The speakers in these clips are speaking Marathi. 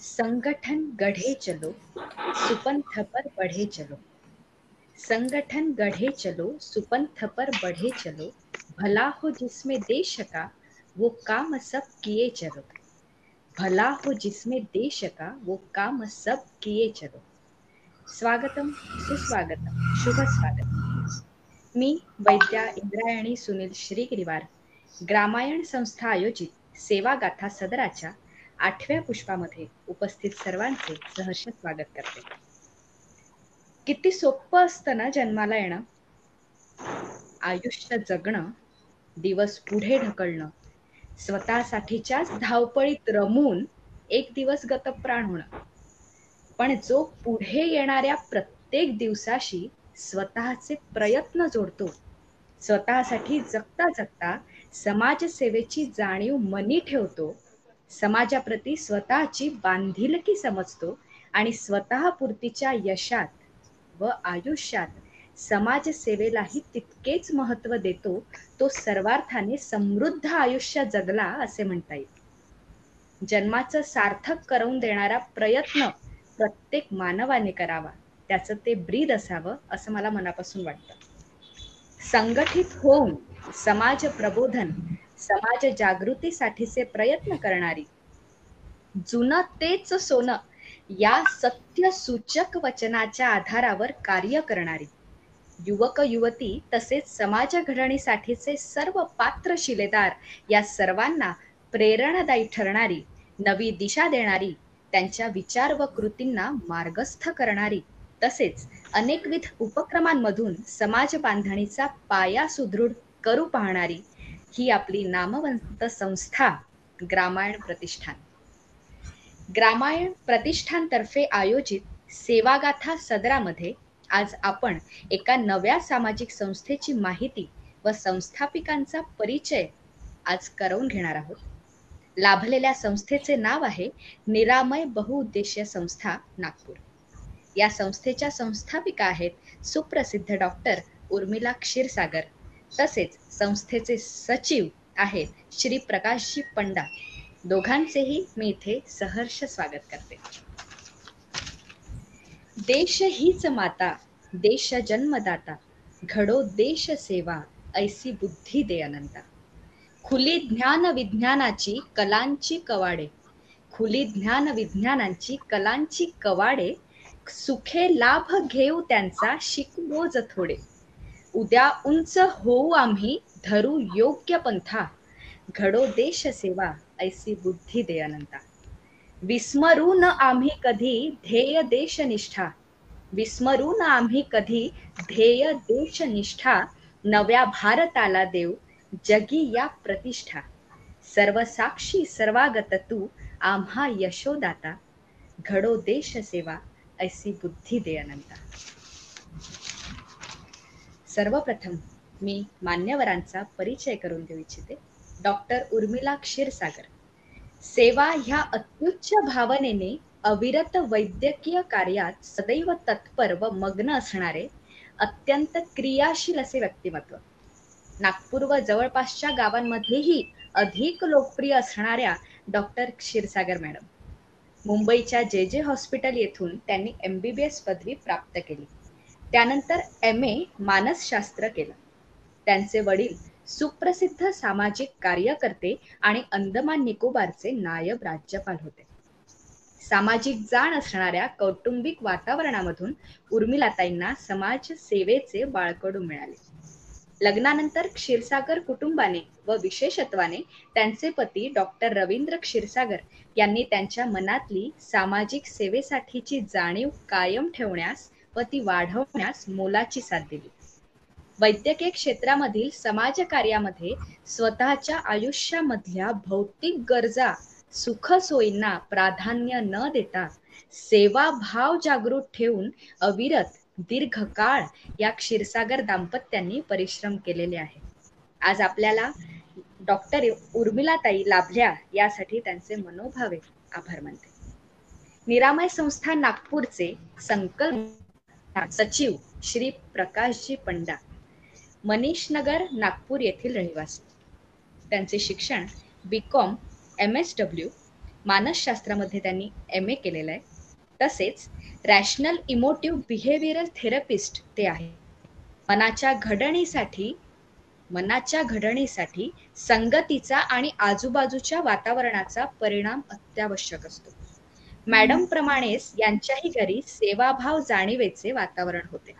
संगठन गढ़े चलो, सुपंथ पर बढ़े चलो। संगठन गढ़े चलो, सुपंथ पर बढ़े चलो। भला हो जिसमें देश का वो काम सब किए चलो। भला हो जिसमें देश का वो काम सब किए चलो। स्वागतम, सुस्वागतम शुभ स्वागत मी वैद्या इंद्रायणी सुनील श्री श्रीगिरीवार ग्रामायण संस्था आयोजित सेवा गाथा सदराच्या आठव्या पुष्पामध्ये उपस्थित सर्वांचे सहर्ष स्वागत करते. किती सोपं असतं ना जन्माला येणं? आयुष्य जगणं दिवस पुढे ढकलणं स्वतःसाठीच्याच धावपळीत रमून एक दिवस गतप्राण होणं. पण जो पुढे येणाऱ्या प्रत्येक दिवसाशी स्वतःचे प्रयत्न जोडतो स्वतःसाठी जगता जगता समाजसेवेची जाणीव मनी ठेवतो समाजाप्रती स्वतःची बांधिलकी समजतो आणि स्वतःपुरतीच्या यशात व आयुष्यात समाजसेवेलाही तितकेच महत्त्व देतो तो सर्वार्थाने समृद्ध आयुष्य जगला असे म्हणता येईल. जन्माचं सार्थक करून देणारा प्रयत्न प्रत्येक मानवाने करावा त्याचं ते ब्रीद असावं असं मला मनापासून वाटतं. संघटित होऊन समाज प्रबोधन समाज जागृतीसाठीचे प्रयत्न करणारी. जुनं तेच सोनं या सत्य सूचक वचनाच्या आधारावर कार्य करणारी. युवक युवती तसेच समाज घडणीसाठीचे सर्व पात्र शिलेदार या सर्वांना प्रेरणादायी ठरणारी नवी दिशा देणारी त्यांच्या विचार व कृतींना मार्गस्थ करणारी तसेच अनेकविध उपक्रमांमधून समाज बांधणीचा पाया सुदृढ करू पाहणारी ही आपली नामवंत संस्था ग्रामायण प्रतिष्ठान. ग्रामायण प्रतिष्ठानतर्फे आयोजित सेवागाथा सदरामध्ये आज आपण एका नव्या सामाजिक संस्थेची माहिती व संस्थापिकांचा परिचय आज करवून घेणार आहोत. लाभलेल्या संस्थेचे नाव आहे निरामय बहुउद्देशीय संस्था नागपूर. या संस्थेच्या संस्थापिका आहेत सुप्रसिद्ध डॉक्टर उर्मिला क्षीरसागर. तसेच संस्थेचे सचिव आहेत श्री प्रकाशजी पंडा. दोघांचेही मी इथे सहर्ष स्वागत करते. देश हीच माता देश जन्मदाता घडो देश सेवा ऐसी बुद्धी दे अनंता. खुली ज्ञान विज्ञानाची कलांची कवाडे खुली ज्ञान विज्ञानांची कलांची कवाडे सुखे लाभ घेऊ त्यांचा शिकवोज थोडे. उद्या उंच होऊ आम्ही धरू योग्य पंथा. घडो देश सेवा ऐसी बुद्धी दे अनंता विस्मरू न आम्ही कधी ध्येय देशनिष्ठा विस्मरू न आम्ही कधी ध्येय देशनिष्ठा नव्या भारताला देव जगी या प्रतिष्ठा. सर्व साक्षी सर्वागत तू आम्हा यशोदाता. घडो देश सेवा ऐसी बुद्धी दे अनंता सर्वप्रथम मी मान्यवरांचा परिचय करून देऊ इच्छिते. डॉक्टर उर्मिला क्षीरसागर. सेवा ह्या अत्युच्च भावनेने अविरत वैद्यकीय कार्यात सदैव तत्पर व मग्न असणारे अत्यंत क्रियाशील असे व्यक्तिमत्व. नागपूर व जवळपासच्या गावांमध्येही अधिक लोकप्रिय असणाऱ्या डॉक्टर क्षीरसागर मॅडम. मुंबईच्या जे जे हॉस्पिटल येथून त्यांनी एम बी बी एस पदवी प्राप्त केली. त्यानंतर एम ए मानसशास्त्र केलं. त्यांचे वडील सुप्रसिद्ध सामाजिक कार्यकर्ते आणि अंदमान निकोबारचे नायब राज्यपाल होते. सामाजिक जाण असणाऱ्या कौटुंबिक वातावरणामधून उर्मिलाताईंना समाज सेवेचे बाळकडू मिळाले. लग्नानंतर क्षीरसागर कुटुंबाने व विशेषत्वाने त्यांचे पती डॉक्टर रवींद्र क्षीरसागर यांनी त्यांच्या मनातली सामाजिक सेवेसाठीची जाणीव कायम ठेवण्यास व ती वाढवण्यास मोलाची साथ दिली. वैद्यकीय क्षेत्रामधील समाजकार्यामध्ये स्वतःच्या आयुष्यामधल्या भौतिक गरजा सुख सोयींना प्राधान्य न देता सेवाभाव जागृत ठेवून अविरत दीर्घकाळ या क्षीरसागर दाम्पत्यांनी परिश्रम केलेले आहे. आज आपल्याला डॉक्टर उर्मिलाताई लाभल्या यासाठी त्यांचे मनोभावे आभार मानते. निरामय संस्था नागपूरचे संकल्प सचिव श्री प्रकाशजी पंडा मनीष नगर नागपूर येथील रहिवासी. त्यांचे शिक्षण B Com M S W मानसशास्त्रामध्ये त्यांनी एम ए केलेलं आहे. तसेच रॅशनल इमोटिव्ह बिहेवियरल थेरपिस्ट ते आहे. मनाच्या घडणीसाठी मनाच्या घडणीसाठी संगतीचा आणि आजूबाजूच्या वातावरणाचा परिणाम अत्यावश्यक असतो. मॅडम प्रमाणेच यांच्याही घरी सेवाभाव जाणीवेचे वातावरण होते.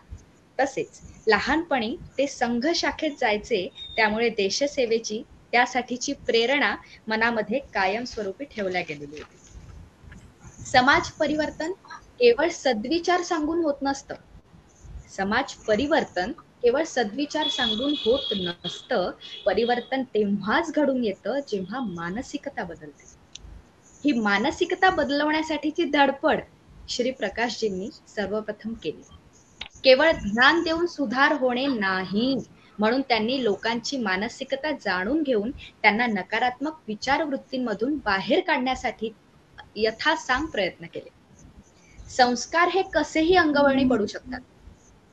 तसेच लहानपणी ते संघ शाखेत जायचे त्यामुळे देशसेवेची त्यासाठीची प्रेरणा मनामध्ये कायमस्वरूपी ठेवल्या गेलेली होती. समाज परिवर्तन केवळ सद्विचार सांगून होत नसतं. समाज परिवर्तन केवळ सद्विचार सांगून होत नसतं. परिवर्तन तेव्हाच घडून येतं जेव्हा मानसिकता बदलते. ही मानसिकता बदलवण्यासाठीची धडपड श्री प्रकाशजींनी सर्वप्रथम केली. केवळ ज्ञान देऊन सुधार होणे नाही म्हणून त्यांनी लोकांची मानसिकता जाणून घेऊन त्यांना नकारात्मक विचारवृत्तींमधून बाहेर काढण्यासाठी यथासांग प्रयत्न केले. संस्कार हे कसेही अंगवळणी पडू शकतात.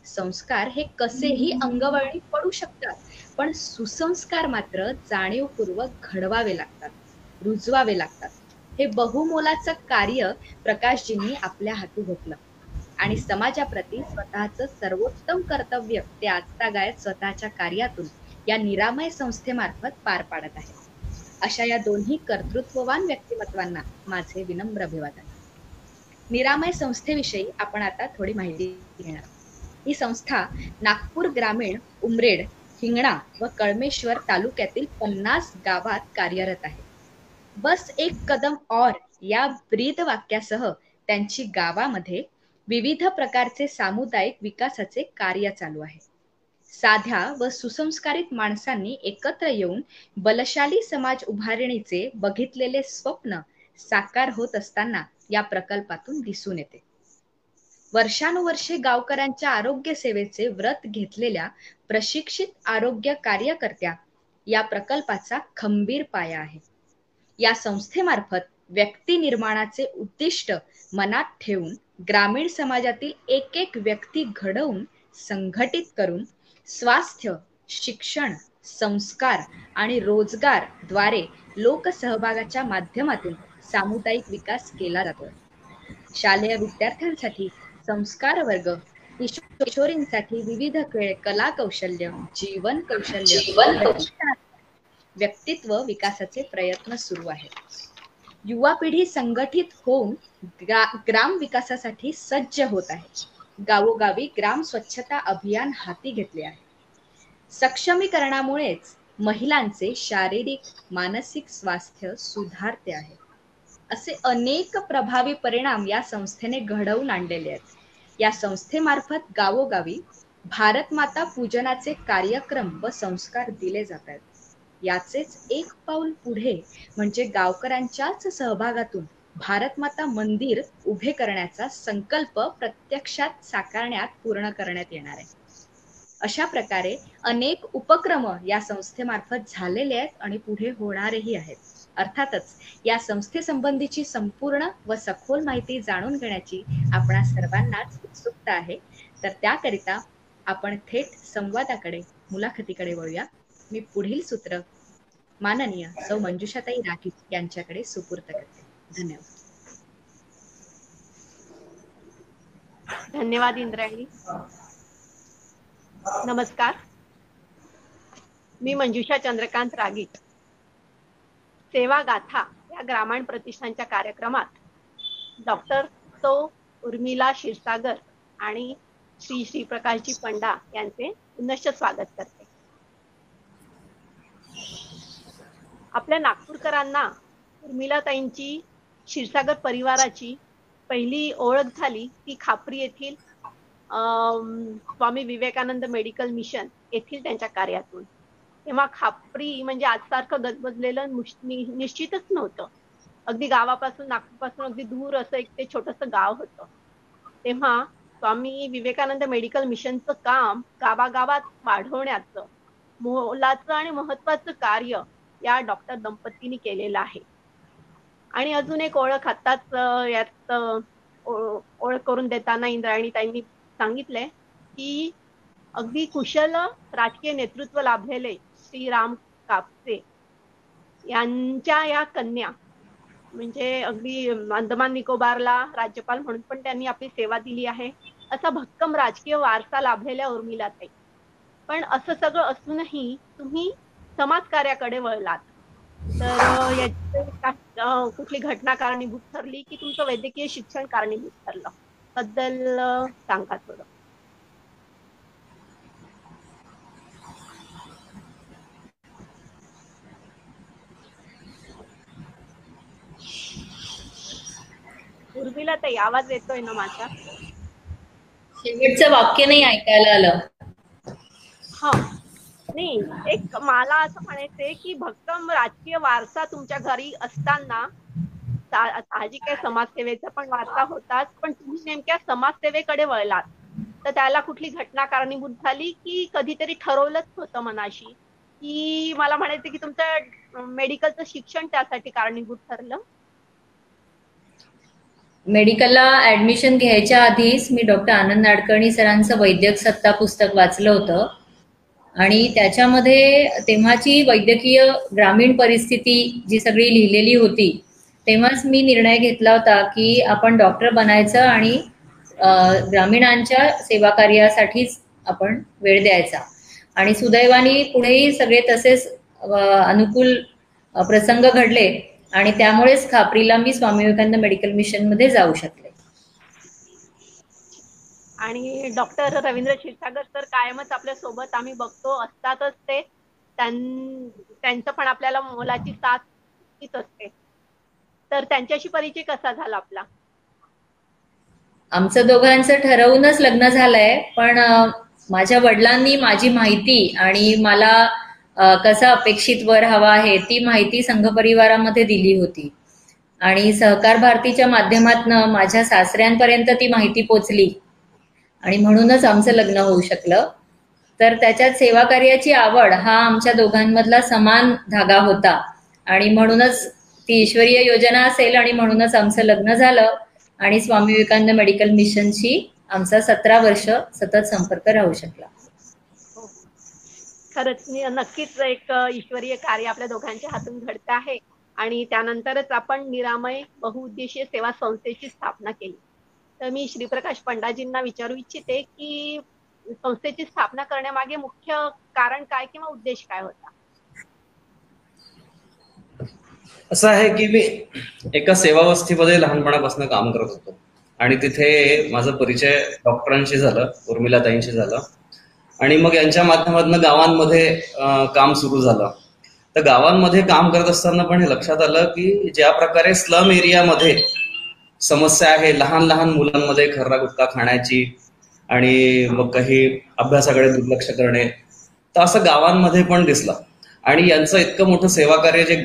संस्कार हे कसेही अंगवळणी पडू शकतात पण सुसंस्कार मात्र जाणीवपूर्वक घडवावे लागतात रुजवावे लागतात. हे बहुमोलाचं कार्य प्रकाशजींनी आपल्या हाती घेतलं. आणि समाजाप्रती स्वतःचं सर्वोत्तम कर्तव्य ते आजतागायत स्वतःच्या कार्यातून या निरामय संस्थेमार्फत पार पाडत आहे. अशा या दोन्ही कर्तृत्ववान व्यक्तिमत्वांना माझे विनम्र अभिवादन. निरामय संस्थेविषयी आपण आता थोडी माहिती घेणार. ही संस्था नागपूर ग्रामीण उमरेड हिंगणा व कळमेश्वर तालुक्यातील पन्नास गावात कार्यरत आहे. बस एक कदम और या ब्रीद वाक्यासह त्यांची गावामध्ये विविध प्रकारचे सामुदायिक विकासाचे कार्य चालू आहे. साध्या व सुसंस्कारित माणसांनी एकत्र येऊन बलशाली समाज उभारणीचे बघितलेले स्वप्न साकार होत असताना या प्रकल्पातून दिसून येते. वर्षानुवर्षे गावकऱ्यांच्या आरोग्य सेवेचे व्रत घेतलेल्या प्रशिक्षित आरोग्य कार्यकर्त्या या प्रकल्पाचा खंबीर पाया आहे. या संस्थेमार्फत व्यक्ती निर्माणाचे उद्दिष्ट मनात ठेवून ग्रामीण समाजातील एक एक व्यक्ती घडवून संघटित करून स्वास्थ्य शिक्षण संस्कार आणि रोजगारद्वारे लोकसहभागाच्या माध्यमातून सामुदायिक विकास केला जातो. शालेय विद्यार्थ्यांसाठी संस्कार वर्ग किशोरींसाठी विविध कला कौशल्य जीवन कौशल्य. व्यक्तित्व विकासाचे प्रयत्न सुरू आहेत. युवा पिढी संघटित होऊन ग्राम विकासासाठी सज्ज होत आहे. गावोगावी ग्राम स्वच्छता अभियान हाती घेतले आहे. सक्षमीकरणामुळेच महिलांचे शारीरिक मानसिक स्वास्थ्य सुधारते आहे. असे अनेक प्रभावी परिणाम या संस्थेने घडवून आणलेले आहेत. या संस्थेमार्फत गावोगावी भारत माता पूजनाचे कार्यक्रम व संस्कार दिले जात आहेत. याचेच एक पाऊल पुढे म्हणजे गावकऱ्यांच्याच सहभागातून भारत माता मंदिर उभे करण्याचा संकल्प प्रत्यक्षात साकारण्यात पूर्ण करण्यात येणार आहे. अशा प्रकारे अनेक उपक्रम या संस्थेमार्फत झालेले आहेत आणि पुढे होणारेही आहेत. अर्थातच या संस्थेसंबंधीची संपूर्ण व सखोल माहिती जाणून घेण्याची आपणा सर्वांनाच उत्सुकता आहे. तर त्याकरिता आपण थेट संवादाकडे मुलाखतीकडे वळूया. मी पुढील सूत्र माननीय सौ मंजुषाताई राठी यांच्याकडे सुपूर्त करते. धन्यवाद. धन्यवाद इंद्रायणी. नमस्कार. मी मंजुषा चंद्रकांत रागीट सेवा गाथा या ग्रामीण प्रतिष्ठानच्या कार्यक्रमात डॉक्टर सो उर्मिला क्षीरसागर आणि श्री श्रीप्रकाशजी पंडा यांचे पुनश्च स्वागत करते. आपल्या नागपूरकरांना उर्मिलाताईंची क्षीरसागर परिवाराची पहिली ओळख झाली ती खापरी येथील स्वामी विवेकानंद मेडिकल मिशन येथील त्यांच्या कार्यातून. तेव्हा खापरी म्हणजे आजसारखं गजबजलेलं निश्चितच नव्हतं. अगदी गावापासून नागपूरपासून अगदी दूर असं एक ते छोटस गाव होतं. तेव्हा स्वामी विवेकानंद मेडिकल मिशनचं काम गावागावात वाढवण्याचं मोलाचं आणि महत्वाचं कार्य या डॉक्टर दंपतीने केलेला आहे. आणि अजून एक ओळख आताच यात ओळख करून देताना इंद्रायणी त्यांनी सांगितलंय की अगदी कुशल राजकीय नेतृत्व लाभलेले श्रीराम कापसे यांच्या या कन्या म्हणजे अगदी अंदमान निकोबारला राज्यपाल म्हणून पण त्यांनी आपली सेवा दिली आहे असा भक्कम राजकीय वारसा लाभलेल्या उर्मिलाताई. पण असं सगळं असूनही तुम्ही समाजकार्याकडे वळलात. तर याची कुठली घटना कारणीभूत ठरली की तुमचं वैद्यकीय शिक्षण कारणीभूत ठरलं? बद्दल सांगा थोडं. उर्मिला ताई आवाज येतोय ना माझा? शेवटचं वाक्य नाही ऐकायला आलं. हा. नाही. एक मला असं म्हणायचंय की भक्कम राजकीय वारसा तुमच्या घरी असताना साहजिक आहे समाजसेवेचा पण वारसा होताच पण तुम्ही नेमक्या समाजसेवेकडे वळलात. तर त्याला कुठली घटना कारणीभूत झाली की कधीतरी ठरवलंच होतं मनाशी की मला म्हणायचं की तुमचं मेडिकलचं शिक्षण त्यासाठी कारणीभूत ठरलं? मेडिकलला ऍडमिशन घ्यायच्या आधीच मी डॉक्टर आनंद नाडकर्णी सरांचं वैद्यक सत्ता पुस्तक वाचलं होतं. आणि त्याच्यामध्ये तेव्हाची वैद्यकीय ग्रामीण परिस्थिती जी सगळी लिहिलेली होती तेव्हाच मी निर्णय घेतला होता की आपण डॉक्टर बनायचं आणि ग्रामीणांच्या सेवा कार्यासाठीच आपण वेळ द्यायचा. आणि सुदैवाने पुढेही सगळे तसेच अनुकूल प्रसंग घडले आणि त्यामुळेच खापरीला मी स्वामी विवेकानंद मेडिकल मिशनमध्ये जाऊ शकले. आणि डॉक्टर रवींद्र क्षीरसागर सर कायमच आपल्यासोबत आम्ही बघतो असतातच ते. त्यांचं पण आपल्याला मोलाची साथ असते. तर त्यांच्याशी परिचय कसा झाला आपला? आमचं दोघांचं ठरवूनच लग्न झालंय पण माझ्या वडिलांनी माझी माहिती आणि मला कसा अपेक्षित वर हवा आहे ती माहिती संघ परिवारामध्ये दिली होती. आणि सहकार भारतीच्या माध्यमातून माझ्या सासऱ्यांपर्यंत ती माहिती पोचली. आणि म्हणूनच आमचं लग्न होऊ शकलं. तर त्याच्यात सेवा कार्याची आवड हा आमच्या दोघांमधला समान धागा होता. आणि म्हणूनच ती ईश्वरीय योजना असेल आणि म्हणूनच आमचं लग्न झालं. आणि स्वामी विवेकानंद मेडिकल मिशनशी आमचा सतरा वर्ष सतत संपर्क राहू शकला. हो. खरंच नक्कीच एक ईश्वरीय कार्य आपल्या दोघांच्या हातून घडत आहे. आणि त्यानंतरच आपण निरामय बहुउद्देशीय सेवा संस्थेची स्थापना केली. तर मी श्रीप्रकाश पंडाजींना विचारू इच्छिते की संस्थेची स्थापना करण्यामागे मुख्य कारण काय किंवा उद्देश काय होता? असं आहे की मी एका सेवावस्थेमध्ये लहानपणापासून काम करत होतो. आणि तिथे माझा परिचय डॉक्टरांशी झालं उर्मिलाताईंशी झालं. आणि मग यांच्या माध्यमातून गावांमध्ये काम सुरू झालं. तर गावांमध्ये काम करत असताना पण हे लक्षात आलं की ज्या प्रकारे स्लम एरियामध्ये समस्या आहे लहान लहान मुलांमध्ये खर्रा गुटखा खाण्याची आणि मग काही अभ्यासाकडे दुर्लक्ष करणे. तर असं गावांमध्ये पण दिसलं. आणि यांचं इतकं मोठं सेवा कार्य जे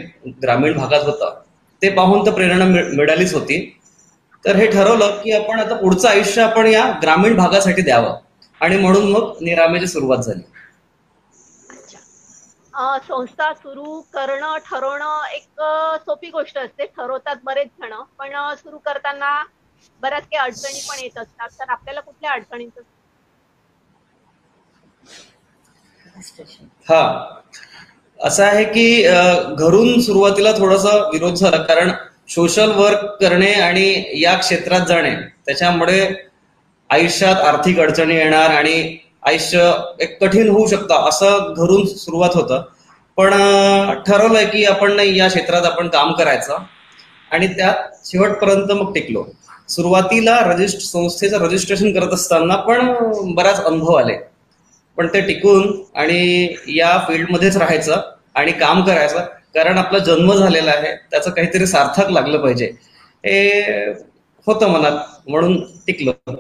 ग्रामीण भागात होतं ते पाहून तर प्रेरणा मिळालीच होती. तर हे ठरवलं की आपण आता पुढचं आयुष्य आपण या ग्रामीण भागासाठी द्यावं. आणि म्हणून मग निरामेची सुरुवात झाली. संस्था सुरू करणं ठरवणं एक सोपी गोष्ट असते. ठरवतात बरेच जण पण सुरू करताना बऱ्याच काही अडचणी पण येत असतात. तर आपल्याला कुठल्या अडचणीच हा. असं आहे की घरून सुरुवातीला थोडासा विरोध झाला. कारण सोशल वर्क करणे आणि या क्षेत्रात जाणे त्याच्यामुळे आयुष्यात आर्थिक अडचणी येणार आणि आयुष्य एक कठीण होऊ शकतं असं घरून सुरुवात होतं. पण ठरवलंय की आपण या क्षेत्रात आपण काम करायचं. आणि त्यात शेवटपर्यंत मग टिकलो. सुरुवातीला रजिस्ट संस्थेचं रजिस्ट्रेशन करत असताना पण बराच अनुभव आले. पण ते टिकून आणि या फील्डमध्येच राहायचं आणि काम करायचं. कारण आपला जन्म झालेला आहे त्याचं काहीतरी सार्थक लागलं पाहिजे. हे होतं मनात म्हणून टिकलं.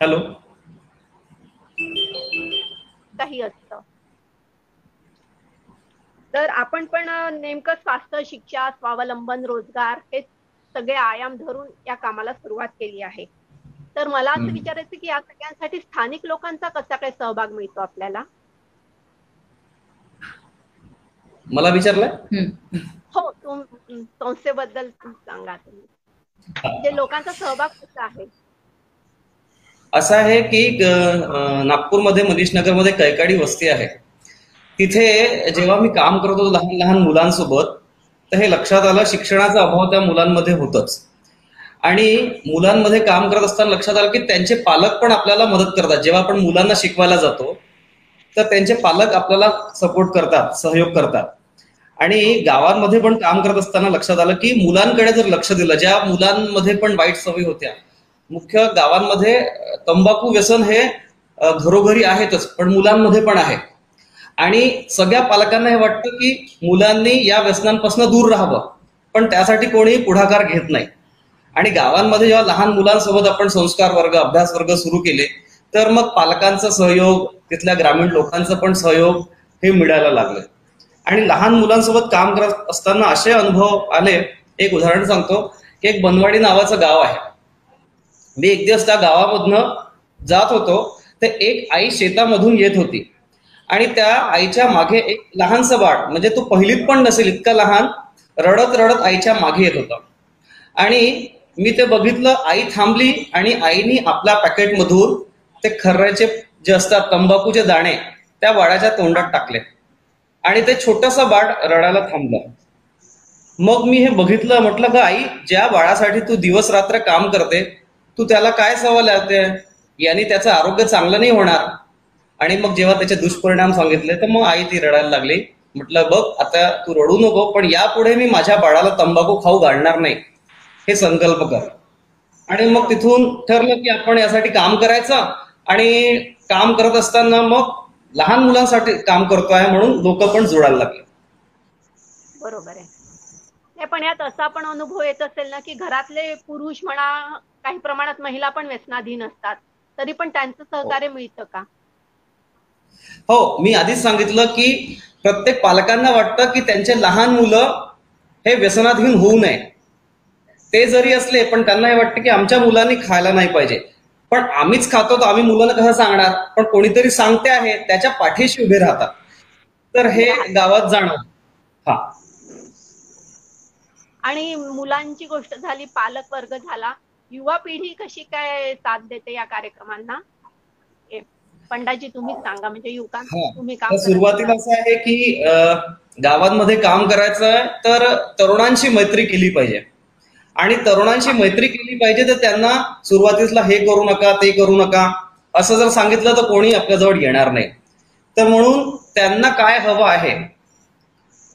हॅलो. काही असत. तर आपण पण नेमकं स्वास्थ्य शिक्षा स्वावलंबन रोजगार हे सगळे आयाम धरून या कामाला सुरुवात केली आहे. तर मला असं विचारायचं की या सगळ्यांसाठी स्थानिक लोकांचा कसा काय सहभाग मिळतो आपल्याला? मला विचारलंय हो तुम संस्थेबद्दल सांगा तुम्ही. म्हणजे लोकांचा सहभाग कसा आहे? असं आहे की नागपूरमध्ये मनीष नगरमध्ये कैकाडी वस्ती आहे. तिथे जेव्हा मी काम करत होतो लहान लहान मुलांसोबत तर हे लक्षात आलं शिक्षणाचा अभाव त्या मुलांमध्ये होतच. आणि मुलांमध्ये काम करत असताना लक्षात आलं की त्यांचे पालक पण आपल्याला मदत करतात. जेव्हा आपण मुलांना शिकवायला जातो तर त्यांचे पालक आपल्याला सपोर्ट करतात सहयोग करतात. आणि गावांमध्ये पण काम करत असताना लक्षात आलं की मुलांकडे जर लक्ष दिलं ज्या मुलांमध्ये पण वाईट सवयी होत्या मुख्य गावांमध्ये तंबाखू व्यसन हे घरोघरी आहेतच पण मुलांमध्ये पण आहे. आणि सगळ्या पालकांना हे वाटतं की मुलांनी या व्यसनांपासून दूर राहावं पण त्यासाठी कोणीही पुढाकार घेत नाही. आणि गावांमध्ये जेव्हा लहान मुलांसोबत आपण संस्कार वर्ग अभ्यास वर्ग सुरू केले तर मग पालकांचा सहयोग तिथल्या ग्रामीण लोकांचा पण सहयोग हे मिळायला लागले. आणि लहान मुलांसोबत काम करत असताना असे अनुभव आले. एक उदाहरण सांगतो की एक बनवाडी नावाचं गाव आहे. मी एक दिवस त्या गावामधनं जात होतो तर एक आई शेतामधून येत होती. आणि त्या आईच्या मागे एक लहानसं बाळ म्हणजे तो पहिलीत पण नसेल इतका लहान रडत रडत आईच्या मागे येत होता. आणि मी ते बघितलं आई थांबली आणि आईनी आपल्या पॅकेटमधून ते खर्राचे जे असतात तंबाखूचे दाणे त्या बाळाच्या तोंडात टाकले. आणि ते छोटंसं बाळ रडायला थांबलं. मग मी हे बघितलं म्हटलं का आई ज्या बाळासाठी तू दिवस रात्र काम करते तू त्याला काय सवय लागते याने त्याचं आरोग्य चांगलं नाही होणार. आणि मग जेव्हा त्याचे दुष्परिणाम सांगितले तर मग आई ती रडायला लागली. म्हटलं बघ आता तू रडू नको पण यापुढे मी माझ्या बाळाला तंबाखू खाऊ घालणार नाही. हे संकल्प कर. आणि मग तिथून ठरलं की आपण यासाठी काम करायचं. आणि काम करत असताना मग लहान मुलांसाठी काम करतोय म्हणून लोक पण जोडायला लागले. बरोबर आहे. पण यात असा पण अनुभव येत असेल ना की घरातले पुरुष म्हणा काही प्रमाणात महिला पण व्यसनाधीन असतात. तरी पण त्यांचं सहकार्य मिळतं का? हो मी आधीच सांगितलं की प्रत्येक पालकांना वाटतं की त्यांचे लहान मुलं हे व्यसनाधीन होऊ नये. ते जरी असले पण त्यांना हे वाटतं की आमच्या मुलांनी खायला नाही पाहिजे. पण आम्हीच खातो तर आम्ही मुलांना कसं सांगणार? पण कोणीतरी सांगते आहे त्याच्या पाठीशी उभे राहतात. तर हे गावात जाणं हा. आणि मुलांची गोष्ट झाली पालक वर्ग झाला. युवा पिढी कशी काय साथ देते या कार्यक्रमांना? पंडाजी तुम्हीच सांगा. म्हणजे युवकां हा. तुम्ही काम सुरुवातीला असं आहे की गावांमध्ये काम करायचं आहे तर तरुणांशी मैत्री केली पाहिजे. आणि तरुणांशी मैत्री केली पाहिजे तर त्यांना सुरुवातीला हे करू नका ते करू नका. असं जर सांगितलं तर कोणी आपल्याजवळ येणार नाही. तर म्हणून त्यांना काय हवं आहे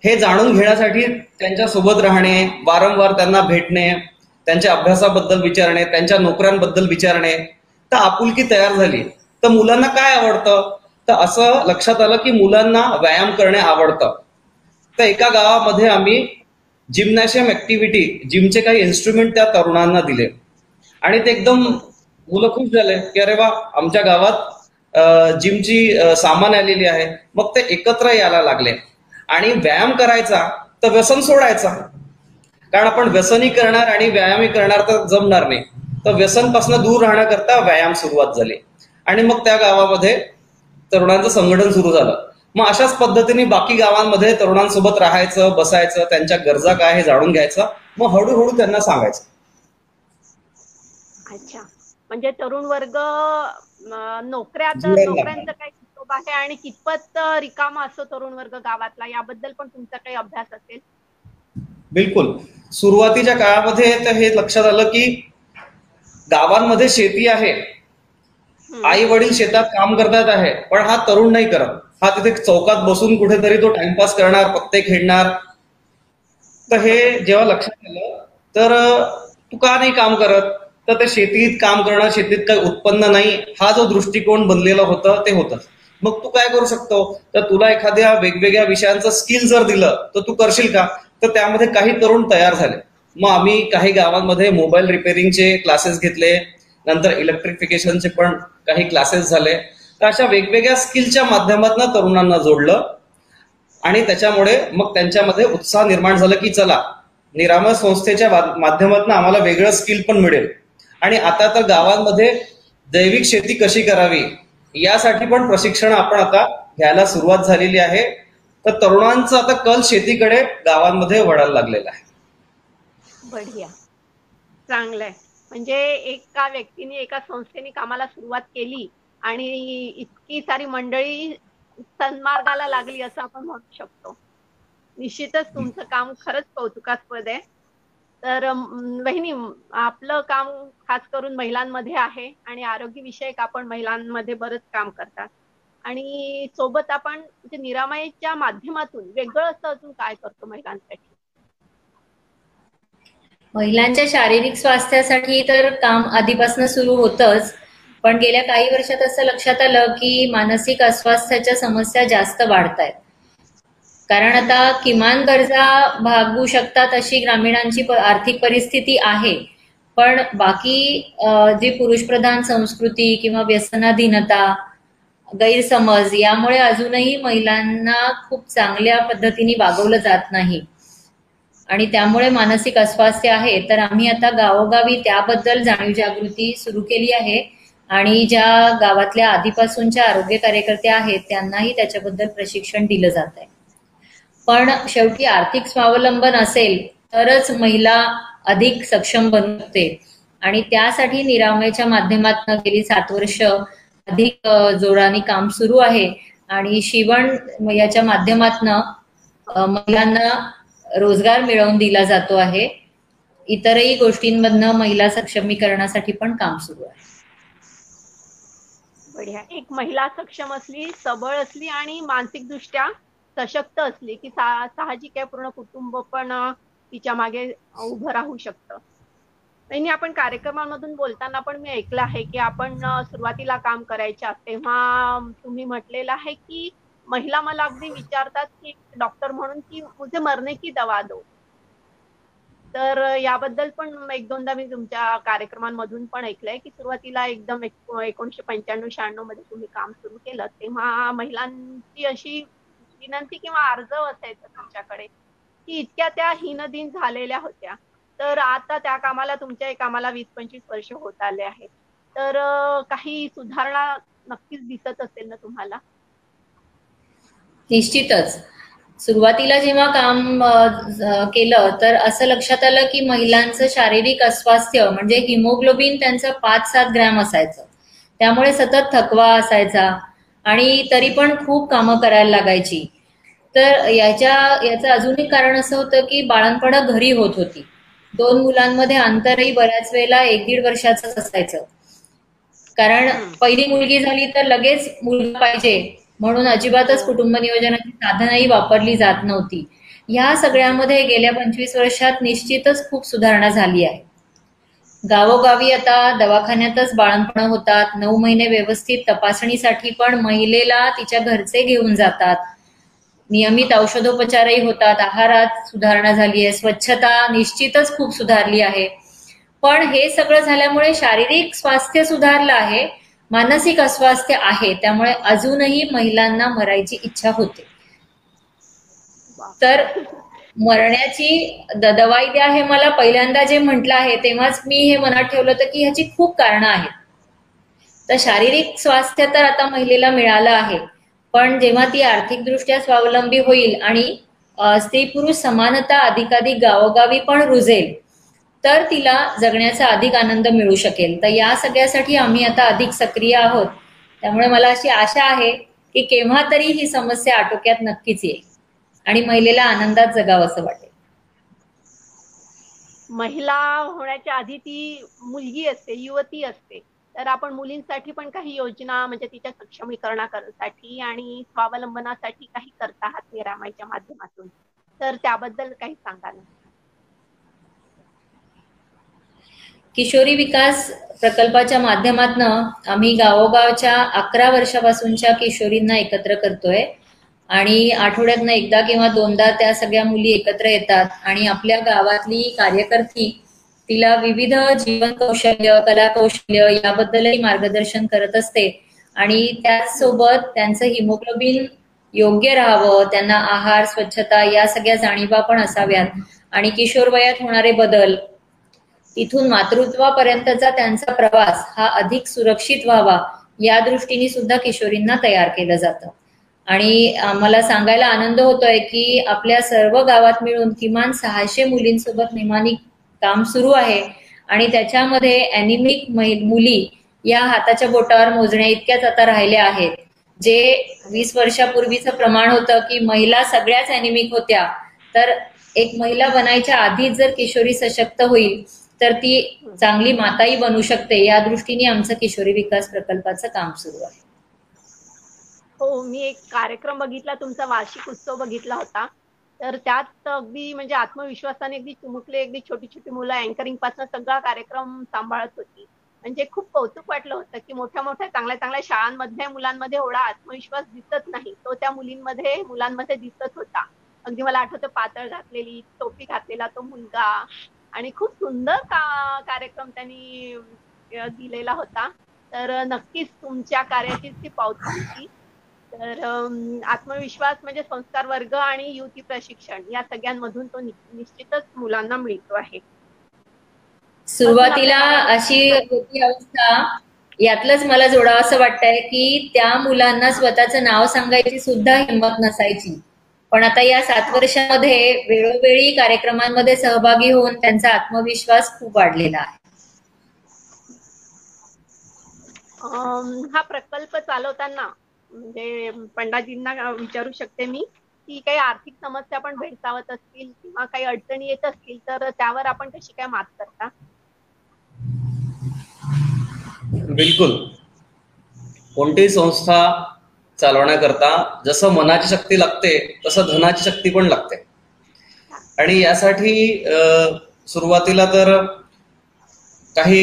हे जाणून घेण्यासाठी त्यांच्यासोबत राहणे वारंवार त्यांना भेटणे त्यांच्या अभ्यासाबद्दल विचारणे त्यांच्या नोकऱ्यांबद्दल विचारणे तर आपुलकी तयार झाली. तर मुलांना काय आवडतं? तर असं लक्षात आलं की मुलांना व्यायाम करणे आवडतं. तर एका गावामध्ये आम्ही जिमनॅशियम ऍक्टिव्हिटी जिमचे काही इन्स्ट्रुमेंट त्या तरुणांना दिले. आणि ते एकदम मुलं खुश झाले की अरे वा आमच्या गावात जिमची सामान आलेली आहे. मग ते एकत्र यायला लागले. आणि व्यायाम करायचा तर व्यसन सोडायचा. कारण आपण व्यसनी करणार आणि व्यायामी करणार तर जमणार नाही. तर व्यसनपासून दूर राहण्याकरता व्यायाम सुरुवात झाली. आणि मग त्या गावामध्ये तरुणांचं संघटन सुरू झालं. मग अशाच पद्धतीने बाकी गावांमध्ये तरुणांसोबत राहायचं बसायचं त्यांच्या गरजा काय हे जाणून घ्यायचं. मग हळूहळू त्यांना सांगायचं. अच्छा. म्हणजे तरुण वर्ग अं, नोकऱ्या तर जुळायला नोकऱ्यांचं काही हिशोब आहे आणि कितपत रिकामा असतो तरुण वर्ग गावातला? याबद्दल पण तुमचा काही अभ्यास असेल? बिलकुल. सुरुवातीच्या काळामध्ये तर हे लक्षात आलं की गावांमध्ये शेती आहे. आई वडील शेतात काम करतात आहे पण हा तरुण नाही करत. हा तिथे चौकात बसून कुठेतरी तो टाइमपास करणार पत्ते खेळणार. तर हे जेव्हा लक्षात आलं तर तू का नाही काम करत? तर ते शेतीत काम करणं शेतीत काही उत्पन्न नाही. हा जो दृष्टिकोन बनलेला होता ते होतं. मग तू काय करू शकतो? तर तुला एखाद्या वेगवेगळ्या विषयांचं स्किल जर दिलं तर तू करशील का? तर त्यामध्ये काही तरुण तयार झाले. मग आम्ही काही गावांमध्ये मोबाईल रिपेअरिंगचे क्लासेस घेतले. नंतर इलेक्ट्रिफिकेशनचे पण काही क्लासेस झाले. तर अशा वेगवेगळ्या स्किलच्या माध्यमातून तरुणांना जोडलं. आणि त्याच्यामुळे मग त्यांच्यामध्ये उत्साह निर्माण झाला की चला निरामय संस्थेच्या माध्यमातून आम्हाला वेगळं स्किल पण मिळेल. आणि आता तर गावांमध्ये जैविक शेती कशी करावी यासाठी पण प्रशिक्षण आपण आता घ्यायला सुरुवात झालेली आहे. तर तरुणांचा आता कल शेतीकडे गावांमध्ये वळायला लागलेला आहे. बढिया. चांगलंय. म्हणजे एका व्यक्तीने एका संस्थेने कामाला सुरुवात केली आणि इतकी सारी मंडळी सन्मार्गाला लागली असं आपण म्हणू शकतो. निश्चितच तुमचं काम खरंच कौतुकास्पद आहे. तर बहिणी वहिनी आपलं काम खास करून महिलांमध्ये आहे आणि आरोग्य विषयक आपण महिलांमध्ये बरंच काम करतात. आणि सोबत आपण निरामयच्या माध्यमातून वेगळं असं अजून काय करतो महिलांसाठी? महिलांच्या शारीरिक स्वास्थ्यासाठी तर काम आधीपासून सुरू होतच पण गेल्या काही वर्षात असं लक्षात आलं की मानसिक अस्वास्थ्याच्या समस्या जास्त वाढत आहेत कारण आता किमान गरजा भागवू शकतात अशी ग्रामीणांची आर्थिक परिस्थिती आहे. पण बाकी जी पुरुषप्रधान संस्कृती किंवा व्यसनाधीनता गैरसमज यामुळे अजूनही महिलांना खूप चांगल्या पद्धतीने वागवलं जात नाही. आणि त्यामुळे मानसिक अस्वास्थ्य आहे. तर आम्ही आता गावोगावी त्याबद्दल जाणीव जागृती सुरू केली आहे. आणि ज्या गावातल्या आधीपासूनच्या आरोग्य कार्यकर्त्या आहेत त्यांनाही त्याच्याबद्दल प्रशिक्षण दिलं जात आहे. पण शेवटी आर्थिक स्वावलंबन असेल तरच महिला अधिक सक्षम बनते. आणि त्यासाठी निरामयच्या माध्यमातून गेली सात वर्ष अधिक जोराने काम सुरू आहे. आणि शिवण याच्या माध्यमातन महिलांना रोजगार मिळवून दिला जातो आहे. इतरही गोष्टींमधनं महिला सक्षमीकरणासाठी पण काम सुरू आहे. बढिया. एक महिला सक्षम असली सबळ असली आणि मानसिकदृष्ट्या सशक्त असली की साहजिक आहे पूर्ण कुटुंब पण तिच्यामागे उभं राहू शकतं. नाही आपण कार्यक्रमांमधून बोलताना पण मी ऐकलं आहे की आपण सुरुवातीला काम करायच्या तेव्हा तुम्ही म्हटलेलं आहे की महिला मला अगदी विचारतात की डॉक्टर म्हणून की मुझे मरने की दवा दो. तर याबद्दल पण एक दोनदा मी तुमच्या कार्यक्रमांमधून पण ऐकलंय की सुरुवातीला एकदम एकोणीशे पंच्याण्णव शहाण्णवमध्ये तुम्ही काम सुरू केलं तेव्हा महिलांची अशी विनंती किंवा अर्ज असायचा तुमच्याकडे की इतक्या त्या हीनदीन झालेल्या होत्या. तर आता त्या कामाला तुमच्या कामाला वीस पंचवीस वर्ष होत आले आहेत. तर काही सुधारणा नक्कीच दिसत असेल ना तुम्हाला? निश्चितच. सुरुवातीला जेव्हा काम केलं तर असं लक्षात आलं की महिलांचं शारीरिक अस्वास्थ्य म्हणजे हिमोग्लोबिन त्यांचं पाच सात ग्रॅम असायचं. त्यामुळे सतत थकवा असायचा आणि तरी पण खूप कामं करायला लागायची. तर याच्या याचं अजून एक कारण असं होतं की बाळणपणं घरी होत होती. दोन मुलांमध्ये अंतरही बऱ्याच वेळेला एक दीड वर्षाचंच असायचं. कारण पहिली मुलगी झाली तर लगेच मुलगा पाहिजे म्हणून अजिबातच कुटुंब नियोजनाची साधनही वापरली जात नव्हती. ह्या सगळ्यामध्ये गेल्या पंचवीस वर्षात निश्चितच खूप सुधारणा झाली आहे. गावोगावी आता दवाखान्यातच बाळणपणं होतात नऊ महिने व्यवस्थित तपासणीसाठी पण महिलेला तिच्या घरचे घेऊन जातात. नियमित औषधोपचारही होतात. आहारात सुधारणा झाली आहे. स्वच्छता निश्चितच खूप सुधारली आहे. पण हे सगळं झाल्यामुळे शारीरिक स्वास्थ्य सुधारलं आहे. मानसिक अस्वास्थ्य आहे. त्यामुळे अजूनही महिलांना मरायची इच्छा होते. तर मरण्याची द- दवाई द्या हे मला पहिल्यांदा जे म्हटलं आहे तेव्हाच मी हे मनात ठेवलं होतं की ह्याची खूप कारणं आहेत. तर शारीरिक स्वास्थ्य तर आता महिलेला मिळालं आहे. पण जेव्हा ती आर्थिकदृष्ट्या स्वावलंबी होईल आणि स्त्री पुरुष समानता अधिकाधिक गावोगावी पण रुजेल तर तिला जगण्याचा अधिक आनंद मिळू शकेल. तर या सगळ्यासाठी आम्ही आता अधिक सक्रिय आहोत. त्यामुळे मला अशी आशा आहे की केव्हा तरी ही समस्या आटोक्यात नक्कीच येईल आणि महिलेला आनंदात जगावं असं वाटेल. महिला होण्याच्या आधी ती मुलगी असते युवती असते. तर आपण मुलींसाठी पण काही योजना म्हणजे तिच्या सक्षमीकरणासाठी आणि स्वावलंबनासाठी काही करत आहात निरामयच्या माध्यमातून? तर त्याबद्दल काही सांगा ना किशोरी विकास प्रकल्पाच्या माध्यमातून आम्ही गावोगावच्या अकरा वर्षापासूनच्या किशोरींना एकत्र करतोय. आणि आठवड्यातनं एकदा किंवा दोनदा त्या सगळ्या मुली एकत्र येतात आणि आपल्या गावातली कार्यकर्ती तिला विविध जीवन कौशल्य कला कौशल्य याबद्दलही मार्गदर्शन करत असते. आणि त्याचसोबत त्यांचं हिमोग्लोबिन योग्य राहावं त्यांना आहार स्वच्छता या सगळ्या जाणीवा पण असाव्यात. आणि किशोर वयात होणारे बदल तिथून मातृत्वापर्यंतचा त्यांचा प्रवास हा अधिक सुरक्षित व्हावा या दृष्टीने सुद्धा किशोरींना तयार केलं जातं. आणि मला सांगायला आनंद होतोय की आपल्या सर्व गावात मिळून किमान सहाशे मुलींसोबत निमानी काम सुरू आहे. आणि त्याच्यामध्ये अॅनिमिक मुली या हाताच्या बोटावर मोजण्या इतक्याच आता राहिल्या आहेत. जे वीस वर्षापूर्वीचं प्रमाण होतं की महिला सगळ्याच अॅनिमिक होत्या. तर एक महिला बनायच्या आधीच जर किशोरी सशक्त होईल तर ती चांगली माताही बनू शकते. या दृष्टीने आमचं किशोरी विकास प्रकल्पाचं काम सुरू आहे. हो मी एक कार्यक्रम बघितला तुमचा वार्षिक उत्सव बघितला होता. तर त्यात अगदी म्हणजे आत्मविश्वासाने अगदी चिमुकले अगदी छोटी छोटी मुलं अँकरिंगपासून सगळा कार्यक्रम सांभाळत होती. म्हणजे खूप कौतुक वाटलं होतं की मोठ्या मोठ्या चांगल्या चांगल्या शाळांमधल्या मुलांमध्ये एवढा आत्मविश्वास दिसत नाही. तो त्या मुलींमध्ये मुलांमध्ये दिसत होता. अगदी मला आठवतं पातळ घातलेली टोपी घातलेला तो मुलगा आणि खूप सुंदर का कार्यक्रम त्यांनी दिलेला होता. तर नक्कीच तुमच्या कार्याची ती पावती होती. तर आत्मविश्वास म्हणजे संस्कार वर्ग आणि युती प्रशिक्षण या सगळ्यांमधून तो निश्चितच मुलांना मिळतो आहे. सुरुवातीला अशी होती अवस्था. यातलंच मला जोडावं असं वाटतंय की त्या मुलांना स्वतःचं नाव सांगायची सुद्धा हिंमत नसायची. पण आता या सात वर्षामध्ये वेळोवेळी कार्यक्रमांमध्ये सहभागी होऊन त्यांचा आत्मविश्वास खूप वाढलेला आहे. हा प्रकल्प चालवताना म्हणजे पंडाजींना विचारू शकते मी की काही आर्थिक समस्या पण भेडसावत असतील किंवा काही अडचणी येत असतील तर त्यावर आपण कशी काय मात करता? बिलकुल. कोणतीही संस्था चालवण्याकरता जसं मनाची शक्ती लागते तसं धनाची शक्ती पण लागते. आणि यासाठी सुरुवातीला तर काही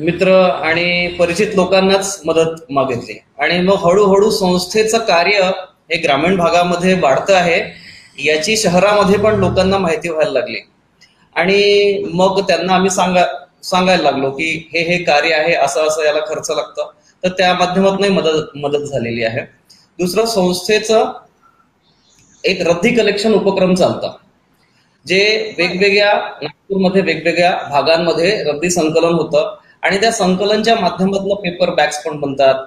मित्र आणि परिचित लोकांनाच मदत मागितली. आणि मग हळूहळू संस्थेचं कार्य हे ग्रामीण भागामध्ये वाढतं आहे याची शहरामध्ये पण लोकांना माहिती व्हायला लागली. आणि मग त्यांना आम्ही सांगा सांगायला लागलो की हे हे कार्य आहे असं असं याला खर्च लागतं. तर त्या माध्यमातून मदत मदत झालेली आहे. दुसरं संस्थेचं एक रद्दी कलेक्शन उपक्रम चालतं जे वेगवेगळ्या नागपूरमध्ये वेगवेगळ्या भागांमध्ये रद्दी संकलन होतं. आणि त्या संकलनच्या माध्यमातून पेपर बॅग्स पण बनतात.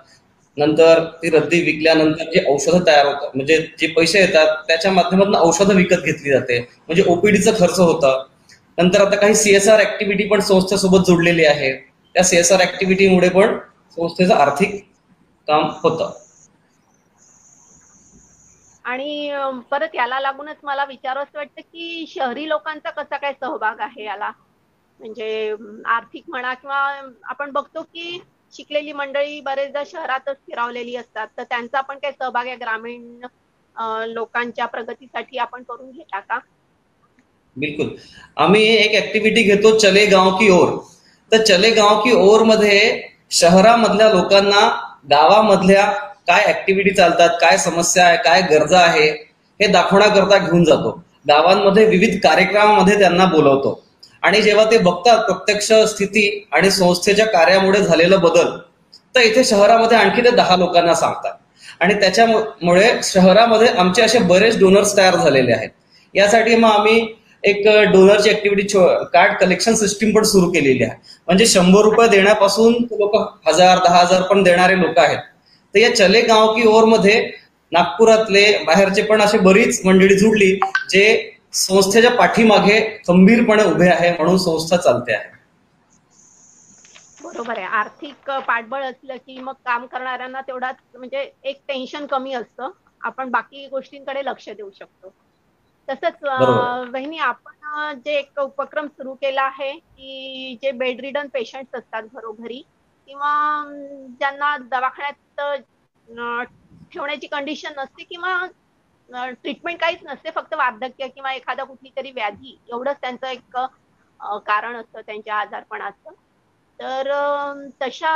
नंतर ती रद्दी विकल्यानंतर जे औषधं तयार होतात म्हणजे जे पैसे येतात त्याच्या माध्यमातून औषधं विकत घेतली जाते. म्हणजे ओपीडीचा खर्च होतं. नंतर आता काही सीएसआर ऍक्टिव्हिटी पण संस्थेसोबत जोडलेली आहे. त्या सीएसआर ऍक्टिव्हिटीमुळे पण संस्थेचं आर्थिक काम होतं. आणि परत याला लागूनच मला विचारावंच वाटतं की शहरी लोकांचा कसा काय सहभाग आहे याला? म्हणजे आर्थिक म्हणा किंवा आपण बघतो की शिकलेली मंडळी बरेचदा शहरातच फिरावलेली असतात. तर त्यांचा पण काही सहभाग या ग्रामीण लोकांच्या प्रगतीसाठी आपण करून घेता का? बिलकुल. आम्ही एक ऍक्टिव्हिटी घेतो चले गाव की ओर. तर चले गाव की ओरमध्ये शहरामधल्या लोकांना गावामधल्या काय ऍक्टिव्हिटी चालतात काय समस्या आहे काय गरजा आहे हे दाखवण्याकरता घेऊन जातो. गावांमध्ये विविध कार्यक्रमामध्ये त्यांना बोलवतो. आणि जेव्हा ते बघतात प्रत्यक्ष स्थिती आणि संस्थेच्या कार्यामुळे झालेला बदल तर इथे शहरामध्ये आणखी ते दहा लोकांना सांगतात. आणि त्याच्यामुळे शहरामध्ये आमचे असे बरेच डोनर्स तयार झालेले आहेत. यासाठी मग आम्ही एक डोनरची ऍक्टिव्हिटी कार्ड कलेक्शन सिस्टीम पण सुरू केलेली आहे. म्हणजे शंभर रुपये देण्यापासून लोक हजार दहा हजार पण देणारे लोक आहेत. तर या चले गाव की ओरमध्ये नागपुरातले बाहेरचे पण अशी बरीच मंडळी जुडली जे संस्थेच्या पाठीमागे खंबीरपणे उभे आहे म्हणून संस्था चालते आहे. बरोबर आहे. आर्थिक पाठबळ असलं की मग काम करणाऱ्यांना तेवढाच म्हणजे एक टेन्शन कमी असतं. आपण बाकी गोष्टींकडे लक्ष देऊ शकतो. तसंच वहिनी आपण जे एक उपक्रम सुरू केला आहे की जे बेड रिडन पेशंट असतात घरोघरी किंवा ज्यांना दवाखान्यात ठेवण्याची कंडिशन नसते किंवा ट्रीटमेंट काहीच नसते फक्त वार्धक्य किंवा एखादा कुठली तरी व्याधी. एवढंच त्यांचं एक कारण असतं त्यांच्या आजारपणाचं. तर तशा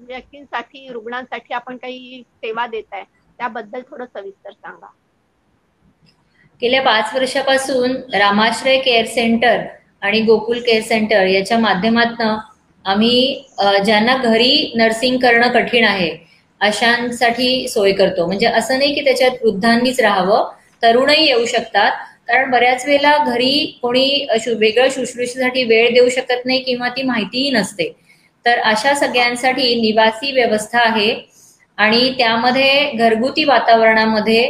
व्यक्तींसाठी रुग्णांसाठी आपण काही सेवा देत आहे त्याबद्दल थोडं सविस्तर सांगा. गेल्या पाच वर्षापासून रामाश्रय केअर सेंटर आणि गोकुल केअर सेंटर याच्या माध्यमातून आम्ही ज्यांना घरी नर्सिंग करणं कठीण आहे अशांसाठी सोय करतो. म्हणजे असं नाही की त्याच्यात वृद्धांनीच राहावं. तरुणही येऊ शकतात. कारण बऱ्याच वेळेला घरी कोणी वेगळं शुश्रूषेसाठी वेळ देऊ शकत नाही किंवा ती माहितीही नसते. तर अशा सगळ्यांसाठी निवासी व्यवस्था आहे. आणि त्यामध्ये घरगुती वातावरणामध्ये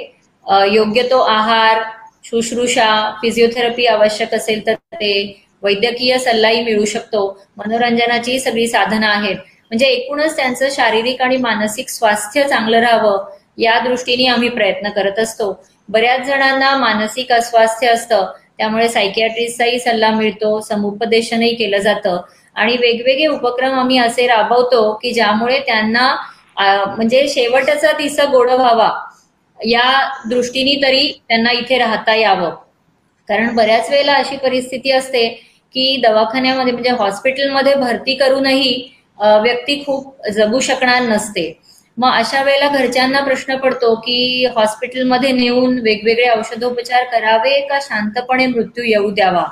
योग्य तो आहार शुश्रूषा फिजिओथेरपी आवश्यक असेल तर ते वैद्यकीय सल्लाही मिळू शकतो. मनोरंजनाची सगळी साधनं आहेत. म्हणजे एकूणच त्यांचं शारीरिक आणि मानसिक स्वास्थ्य चांगलं राहावं या दृष्टीने आम्ही प्रयत्न करत असतो. बऱ्याच जणांना मानसिक अस्वास्थ्य असतं. त्यामुळे सायकियाट्रिस्टचाही सल्ला मिळतो समुपदेशनही केलं जातं. आणि वेगवेगळे उपक्रम आम्ही असे राबवतो की ज्यामुळे त्यांना म्हणजे शेवटचा दिस गोड व्हावा. या दृष्टीने तरी त्यांना इथे राहता यावं. कारण बऱ्याच वेळेला अशी परिस्थिती असते की दवाखान्यामध्ये म्हणजे हॉस्पिटलमध्ये भरती करूनही व्यक्ती खूप जगू शकणार नसते. मग अशा वेळेला घरच्यांना प्रश्न पडतो की हॉस्पिटलमध्ये नेऊन वेगवेगळे औषधोपचार करावे का शांतपणे मृत्यू येऊ द्यावा?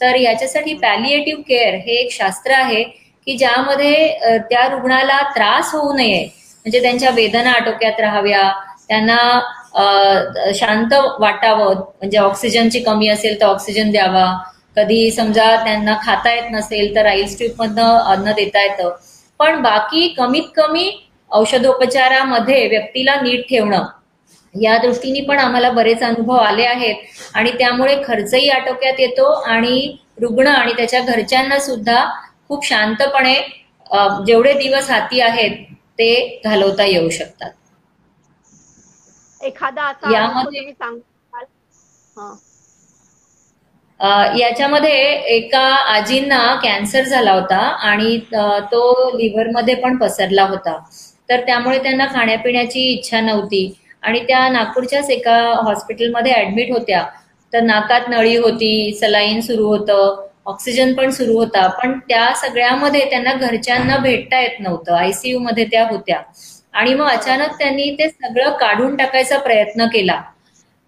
तर याच्यासाठी पॅलिएटिव्ह केअर हे एक शास्त्र आहे की ज्यामध्ये त्या रुग्णाला त्रास होऊ नये. म्हणजे त्यांच्या वेदना आटोक्यात राहाव्या त्यांना शांत वाटावं. म्हणजे ऑक्सिजनची कमी असेल तर ऑक्सिजन द्यावा. कधी समजा त्यांना खाता येत नसेल तर आईस ट्यूब मधनं अन्न देता येतं. पण बाकी कमीत कमी औषधोपचारामध्ये व्यक्तीला नीट ठेवणं या दृष्टीने पण आम्हाला बरेच अनुभव आले आहेत. आणि त्यामुळे खर्चही आटोक्यात येतो आणि रुग्ण आणि त्याच्या घरच्यांना सुद्धा खूप शांतपणे जेवढे दिवस हाती आहेत ते घालवता येऊ शकतात. एखादा यामध्ये याच्यामध्ये एका आजींना कॅन्सर झाला होता आणि तो लिव्हरमध्ये पण पसरला होता. तर त्यामुळे त्यांना खाण्यापिण्याची इच्छा नव्हती. आणि त्या नागपूरच्याच एका हॉस्पिटलमध्ये ऍडमिट होत्या. तर नाकात नळी होती सलाईन सुरू होतं ऑक्सिजन पण सुरू होता. पण त्या सगळ्यामध्ये त्यांना घरच्यांना भेटता येत नव्हतं. आयसीयू मध्ये त्या होत्या. आणि मग अचानक त्यांनी ते सगळं काढून टाकायचा प्रयत्न केला.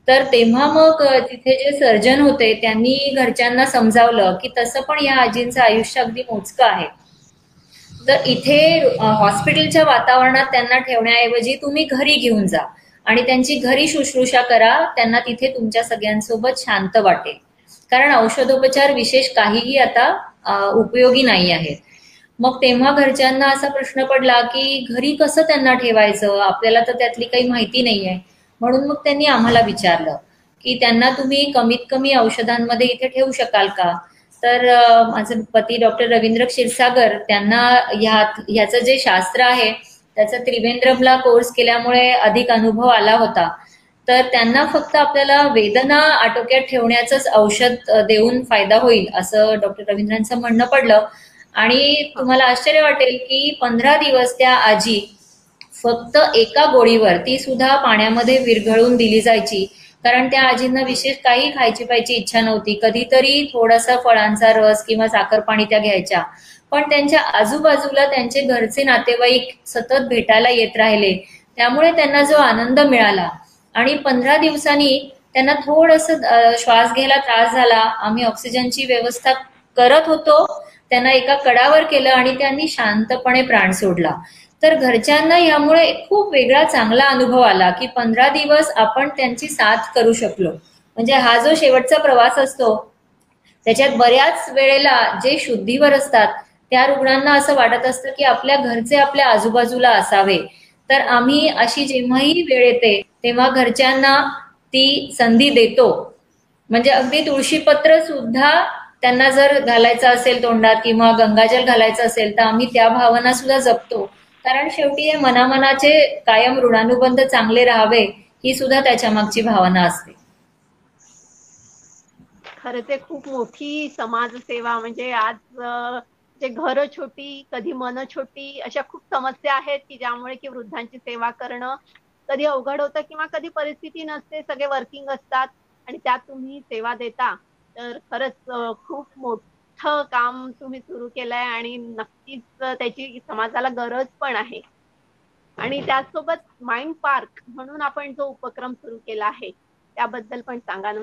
तर तेव्हा मग तिथे जे सर्जन होते त्यांनी घरच्यांना समजावलं की तसं पण या आजींचं आयुष्य अगदी मोजकं आहे. तर इथे हॉस्पिटलच्या वातावरणात त्यांना ठेवण्याऐवजी तुम्ही घरी घेऊन जा आणि त्यांची घरी शुश्रूषा करा त्यांना तिथे तुमच्या सगळ्यांसोबत शांत वाटेल कारण औषधोपचार विशेष काहीही आता उपयोगी नाही आहेत. मग तेव्हा घरच्यांना असा प्रश्न पडला की घरी कसं त्यांना ठेवायचं? आपल्याला तर त्यातली काही माहिती नाहीये. म्हणून मग त्यांनी आम्हाला विचारलं की त्यांना तुम्ही कमीत कमी औषधांमध्ये इथे ठेवू शकाल का? तर माझे पती डॉक्टर रवींद्र क्षीरसागर त्यांना ह्या ह्याचं जे शास्त्र आहे त्याचा त्रिवेंद्रमला कोर्स केल्यामुळे अधिक अनुभव आला होता. तर त्यांना फक्त आपल्याला वेदना आटोक्यात ठेवण्याचंच औषध देऊन फायदा होईल असं डॉक्टर रवींद्रांचं म्हणणं पडलं. आणि तुम्हाला आश्चर्य वाटेल की पंधरा दिवस त्या आजी फक्त एका गोळीवर ती सुद्धा पाण्यामध्ये विरघळून दिली जायची. कारण त्या आजींना विशेष काही खायची पाहिजे इच्छा नव्हती. कधीतरी थोडासा फळांचा रस किंवा साखर पाणी त्या घ्यायच्या. पण त्यांच्या आजूबाजूला त्यांचे घरचे नातेवाईक सतत भेटायला येत राहिले. त्यामुळे त्यांना जो आनंद मिळाला. आणि पंधरा दिवसांनी त्यांना थोडस श्वास घ्यायला त्रास झाला. आम्ही ऑक्सिजनची व्यवस्था करत होतो. त्यांना एका कडावर केलं आणि त्यांनी शांतपणे प्राण सोडला. तर घरच्यांना यामुळे खूप वेगळा चांगला अनुभव आला की पंधरा दिवस आपण त्यांची साथ करू शकलो. म्हणजे हा जो शेवटचा प्रवास असतो त्याच्यात बऱ्याच वेळेला जे शुद्धीवर असतात त्या रुग्णांना असं वाटत असतं की आपल्या घरचे आपल्या आजूबाजूला असावे. तर आम्ही अशी जेव्हाही वेळ येते तेव्हा घरच्यांना ती संधी देतो. म्हणजे अगदी तुळशीपत्र सुद्धा त्यांना जर घालायचं असेल तोंडात किंवा गंगाजल घालायचं असेल तर आम्ही त्या भावना सुद्धा जपतो. कारण शेवटी हे मनामनाचे कायम ऋणानुबंध चांगले राहावे ही सुद्धा त्याच्या मागची भावना असते. खरं ते खूप मोठी समाजसेवा म्हणजे आज जे घर छोटी कधी मन छोटी अशा खूप समस्या आहेत की ज्यामुळे की वृद्धांची सेवा करणं कधी अवघड होतं किंवा कधी परिस्थिती नसते सगळे वर्किंग असतात आणि त्यात तुम्ही सेवा देता. तर खरंच खूप मोठं काम तुम्ही सुरू केलंय आणि नक्कीच त्याची समाजाला गरज पण आहे. आणि त्याचसोबत माइंड पार्क म्हणून आपण जो उपक्रम सुरू केला आहे त्याबद्दल पण सांगा ना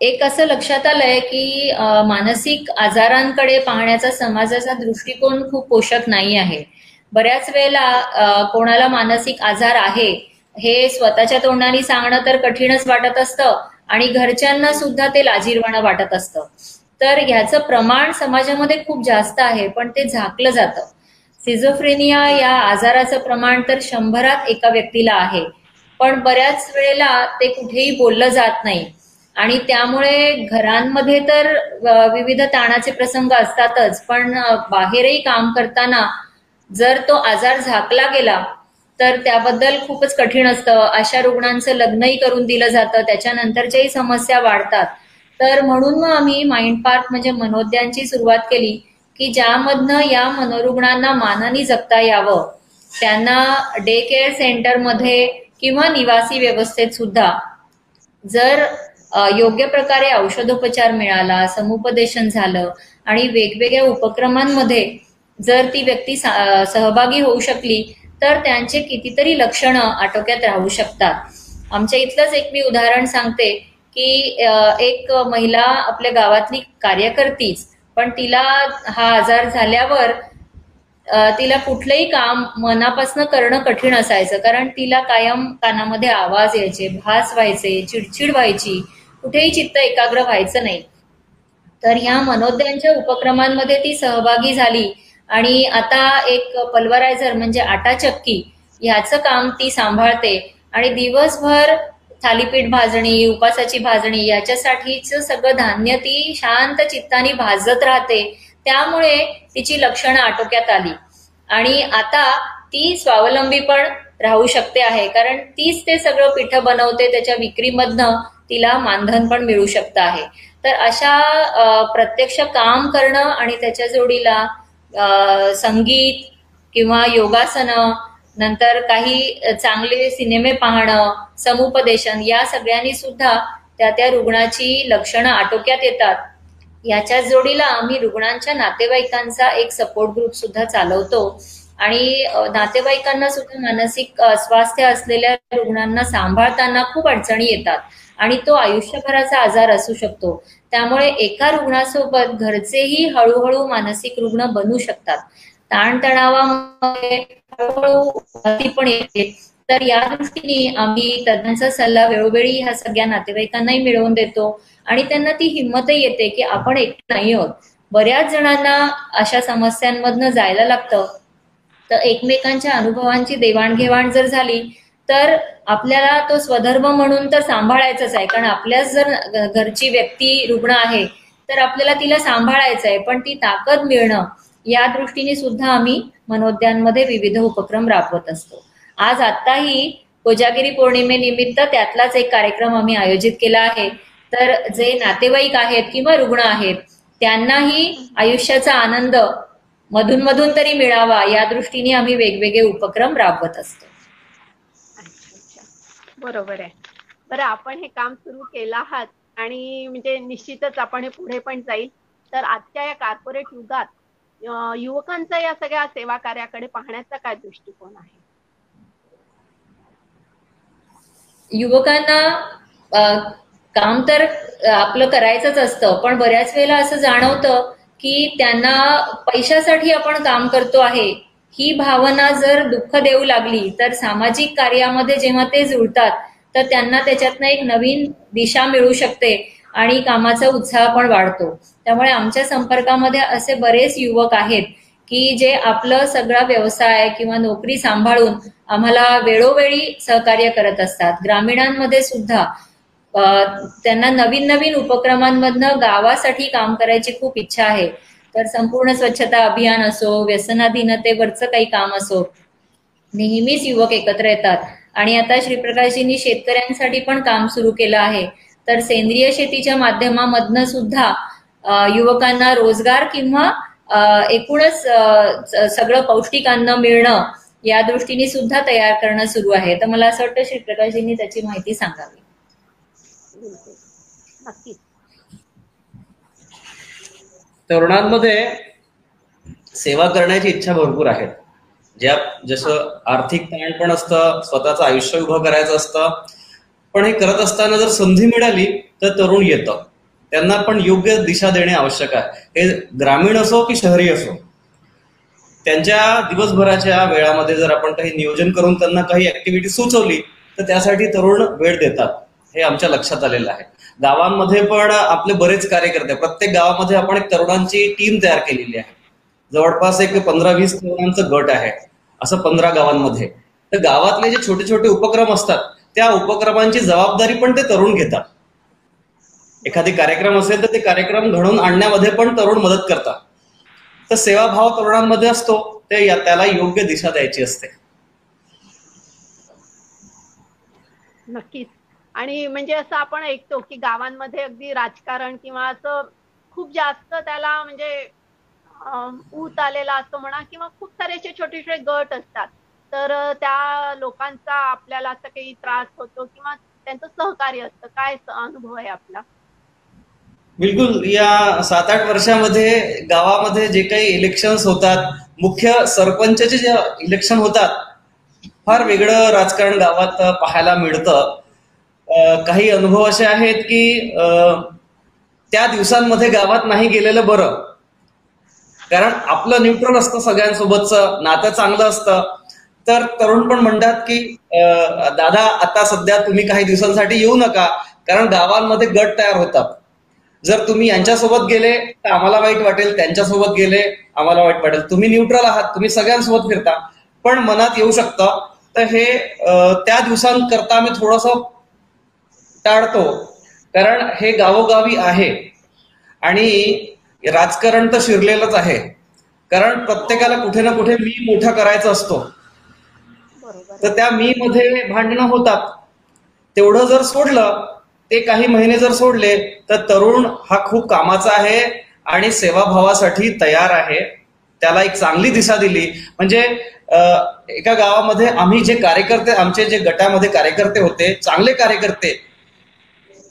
एक असं लक्षात आलंय की मानसिक आजारांकडे पाहण्याचा समाजाचा दृष्टिकोन खूप पोषक नाही आहे. बऱ्याच वेळेला कोणाला मानसिक आजार आहे हे स्वतःच्या तोंडाने सांगणं तर कठीणच वाटत असतं. आणि घरच्यांना सुद्धा ते लाजीरवाणं वाटत असतं. तर ह्याचं प्रमाण समाजामध्ये खूप जास्त आहे पण ते झाकलं जातं. सिझोफ्रेनिया या आजाराचं प्रमाण तर शंभरात एका व्यक्तीला आहे पण बऱ्याच वेळेला ते कुठेही बोललं जात नाही. आणि त्यामुळे घरांमध्ये तर विविध ताणाचे प्रसंग असतातच पण बाहेरही काम करताना जर तो आजार झाकला गेला तर त्याबद्दल खूपच कठीण असतं. अशा रुग्णांचं लग्नही करून दिलं जातं. त्याच्यानंतरच्याही समस्या वाढतात. तर म्हणून मग आम्ही माइंड पार्क म्हणजे मनोद्यांची सुरुवात केली की ज्यामधनं या मनोरुग्णांना मानाने जगता यावं. त्यांना डे केअर सेंटरमध्ये किंवा निवासी व्यवस्थेत सुद्धा जर योग्य प्रकारे औषधोपचार मिळाला समुपदेशन झालं आणि वेगवेगळ्या उपक्रमांमध्ये जर ती व्यक्ती सहभागी होऊ शकली तर त्यांचे कितीतरी लक्षणं आटोक्यात राहू शकतात. आमच्या इथलंच एक मी उदाहरण सांगते की एक महिला आपल्या गावातली कार्यकर्तीच पण तिला हा आजार झाल्यावर तिला कुठलंही काम मनापासून करणं कठीण असायचं कारण तिला कायम कानामध्ये आवाज यायचे भास व्हायचे चिडचिड व्हायची कुठेही चित्त एकाग्र व्हायचं नाही. तर ह्या मनोद्यांच्या उपक्रमांमध्ये ती सहभागी झाली आणि आता एक पल्वरायझर म्हणजे आटा चक्की ह्याचं काम ती सांभाळते. आणि दिवसभर थालीपीठ भाजणी उपासाची भाजणी याच्यासाठीच सगळं धान्य ती शांत चित्ताने भाजत राहते. त्यामुळे तिची लक्षणं आटोक्यात आली. आणि आता ती स्वावलंबी पण राहू शकते आहे. कारण तीच ते सगळं पिठं बनवते त्याच्या विक्रीमधनं तिला मानधन पण मिळू शकतं आहे. तर अशा प्रत्यक्ष काम करणं आणि त्याच्या जोडीला संगीत किंवा योगासनं नंतर काही चांगले सिनेमे पाहणं समुपदेशन या सगळ्यांनी सुद्धा त्या त्या रुग्णाची लक्षणं आटोक्यात येतात. याच्या जोडीला आम्ही रुग्णांच्या नातेवाईकांचा एक सपोर्ट ग्रुप सुद्धा चालवतो. आणि नातेवाईकांना सुद्धा मानसिक अस्वास्थ्य असलेल्या रुग्णांना सांभाळताना खूप अडचणी येतात. आणि तो आयुष्यभराचा आजार असू शकतो. त्यामुळे एका रुग्णासोबत घरचेही हळूहळू मानसिक रुग्ण बनू शकतात. ताणतणावामुळे हळूहळू पण येते. तर या दृष्टीने आम्ही तज्ञांचा सल्ला वेळोवेळी ह्या सगळ्या नातेवाईकांनाही मिळवून देतो आणि त्यांना ती हिंमतही येते की आपण एकटे नाही आहोत. बऱ्याच जणांना अशा समस्यांमधनं जायला लागतं. तर एकमेकांच्या अनुभवांची देवाणघेवाण जर झाली तर आपल्याला तो स्वधर्म म्हणून तर सांभाळायचाच आहे. कारण आपल्याच जर घरची व्यक्ती रुग्ण आहे तर आपल्याला तिला सांभाळायचं आहे. पण ती ताकद मिळणं या दृष्टीने सुद्धा आम्ही मनोद्यानमध्ये विविध उपक्रम राबवत असतो. आज आत्ताही कोजागिरी पौर्णिमेनिमित्त त्यातलाच एक कार्यक्रम आम्ही आयोजित केला आहे. तर जे नातेवाईक आहेत किंवा रुग्ण आहेत त्यांनाही आयुष्याचा आनंद मधून मधून तरी मिळावा या दृष्टीने आम्ही वेगवेगळे उपक्रम राबवत असतो. बरोबर आहे. बरं आपण हे काम सुरू केलं आहात आणि म्हणजे निश्चितच आपण हे पुढे पण जाईल. तर आजच्या या कॉर्पोरेट युगात युवकांचा या सगळ्या सेवा कार्याकडे पाहण्याचा काय दृष्टिकोन आहे? युवकांना काम तर आपलं करायचंच असतं पण बऱ्याच वेळेला असं जाणवतं की त्यांना पैशासाठी आपण काम करतो आहे. ही भावना जर दुःख देऊ लागली तर सामाजिक कार्यामध्ये जेव्हा ते जुळतात तर त्यांना त्याच्यातनं एक नवीन दिशा मिळू शकते आणि कामाचा उत्साह पण वाढतो. त्यामुळे आमच्या संपर्कामध्ये असे बरेच युवक आहेत की जे आपलं सगळा व्यवसाय किंवा नोकरी सांभाळून आम्हाला वेळोवेळी सहकार्य करत असतात. ग्रामीणांमध्ये सुद्धा त्यांना नवीन नवीन उपक्रमांमधनं गावासाठी काम करायची खूप इच्छा आहे. तर संपूर्ण स्वच्छता अभियान असो व्यसनाधीनतेवरचं काही काम असो नेहमीच युवक एकत्र येतात. आणि आता श्रीप्रकाशजींनी शेतकऱ्यांसाठी पण काम सुरू केलं आहे. तर सेंद्रिय शेतीच्या माध्यमामधनं सुद्धा युवकांना रोजगार किंवा एकूणच सगळं पौष्टिक अन्न मिळणं या दृष्टीने सुद्धा तयार करणं सुरू आहे. तर मला असं वाटतं श्रीप्रकाशजींनी त्याची माहिती सांगावी. नक्कीच. तरुणांमध्ये सेवा करण्याची इच्छा भरपूर आहे ज्या जसं आर्थिक ताण पण असतं स्वतःचं आयुष्य उभं करायचं असतं. पण हे करत असताना जर संधी मिळाली तर तरुण येतं. त्यांना पण योग्य दिशा देणे आवश्यक आहे. हे ग्रामीण असो की शहरी असो. त्यांच्या दिवसभराच्या वेळामध्ये जर आपण काही नियोजन करून त्यांना काही ऍक्टिव्हिटी सुचवली तर त्यासाठी तरुण वेळ देतात. हे आमच्या लक्षात आलेलं आहे. गावांमध्ये पण आपले बरेच कार्यकर्ते प्रत्येक गावामध्ये आपण एक तरुणांची टीम तयार केलेली आहे. जवळपास एक पंधरा वीस तरुणांचं गट आहे. असं पंधरा गावांमध्ये. तर गावातले जे छोटे छोटे उपक्रम असतात त्या उपक्रमांची जबाबदारी पण ते तरुण घेतात. एखादी कार्यक्रम असेल तर ते कार्यक्रम घडवून आणण्यामध्ये पण तरुण मदत करतात. तर सेवाभाव तरुणांमध्ये असतो ते या- त्याला योग्य दिशा द्यायची असते. नक्कीच. आणि म्हणजे असं आपण ऐकतो की गावांमध्ये अगदी राजकारण किंवा असं खूप जास्त त्याला म्हणजे ऊत आलेला असतो म्हणा किंवा खूप सारे असे छोटे छोटे गट असतात. तर त्या लोकांचा आपल्याला असं काही त्रास होतो किंवा त्यांचं सहकार्य असतं. काय अनुभव आहे आपला? बिलकुल. या सात आठ वर्षामध्ये गावामध्ये जे काही इलेक्शन्स होतात मुख्य सरपंचचे जे इलेक्शन होतात फार वेगळं राजकारण गावात पाहायला मिळतं. काही अनुभव असे आहेत की त्या दिवसांमध्ये गावात नाही गेलेलं बरं. कारण आपलं न्यूट्रल असतं सगळ्यांसोबतचं नातं चांगलं असतं. तर तरुण पण म्हणतात की दादा आता सध्या तुम्ही काही दिवसांसाठी येऊ नका कारण गावांमध्ये गट तयार होतात. जर तुम्ही यांच्यासोबत गेले तर आम्हाला वाईट वाटेल त्यांच्यासोबत गेले आम्हाला वाईट वाटेल. तुम्ही न्यूट्रल आहात तुम्ही सगळ्यांसोबत फिरता. पण मनात येऊ शकतं. तर हे त्या दिवसांकरता आम्ही थोडस टाळतो. कारण हे गावोगावी आहे. आणि राजकारण तर शिरलेलंच आहे. कारण प्रत्येकाला कुठे ना कुठे मी मोठा करायचा असतो. तर त्या मी मध्ये भांडणं होतात. तेवढं जर सोडलं ते काही महिने जर सोडले तर तरुण हा खूप कामाचा आहे आणि सेवाभावासाठी तयार आहे. त्याला एक चांगली दिशा दिली. म्हणजे एका गावामध्ये आम्ही जे कार्यकर्ते आमचे जे गटामध्ये कार्यकर्ते होते चांगले कार्यकर्ते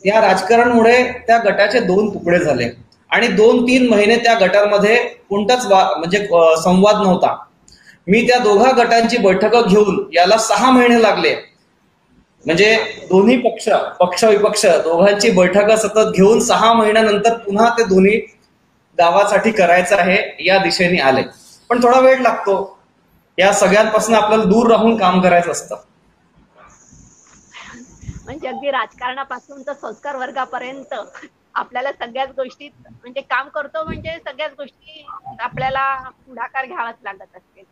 या राजकारणमुळे त्या गटाचे दोन तुकडे झाले. आणि दोन तीन महिने त्या गटांमध्ये कोणताच वा- म्हणजे संवाद नव्हता. मी त्या दोघा गटांची बैठक घेऊन याला सहा महिने लागले. म्हणजे दोन्ही पक्ष पक्ष विपक्ष दोघांची बैठक सतत घेऊन सहा महिन्यानंतर पुन्हा ते दोन्ही गावासाठी करायचं आहे या दिशेने आले. पण थोडा वेळ लागतो. या सगळ्यांपासून आपल्याला दूर राहून काम करायचं असतं. म्हणजे अगदी राजकारणापासून तर संस्कार वर्गापर्यंत आपल्याला सगळ्याच गोष्टीत म्हणजे काम करतो म्हणजे सगळ्याच गोष्टी आपल्याला पुढाकार घ्यावाच लागत असते.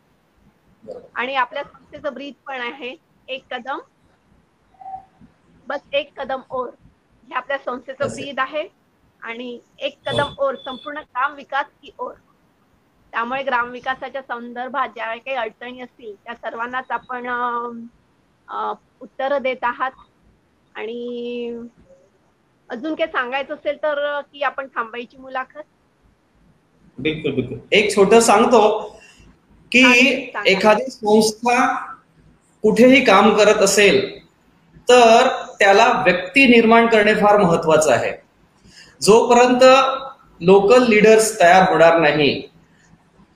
आणि आपल्या संस्थेचं ब्रीद पण आहे. एक कदम बस एक कदम ओर हे आपल्या संस्थेचं. ब्रीद आहे. आणि एक कदम ओर संपूर्ण ग्राम विकास की ओर. त्यामुळे ग्रामविकासाच्या संदर्भात ज्या काही अडचणी असतील त्या सर्वांनाच आपण उत्तर देत आहात. आणि अजून काही सांगायचं असेल तर की आपण थांबायची मुलाखत? बिलकुल बिलकुल. एक छोट सांगतो की. एखादी संस्था कुठेही काम करत असेल तर त्याला व्यक्ती निर्माण करणे फार महत्वाचं आहे. जोपर्यंत लोकल लीडर्स तयार होणार नाही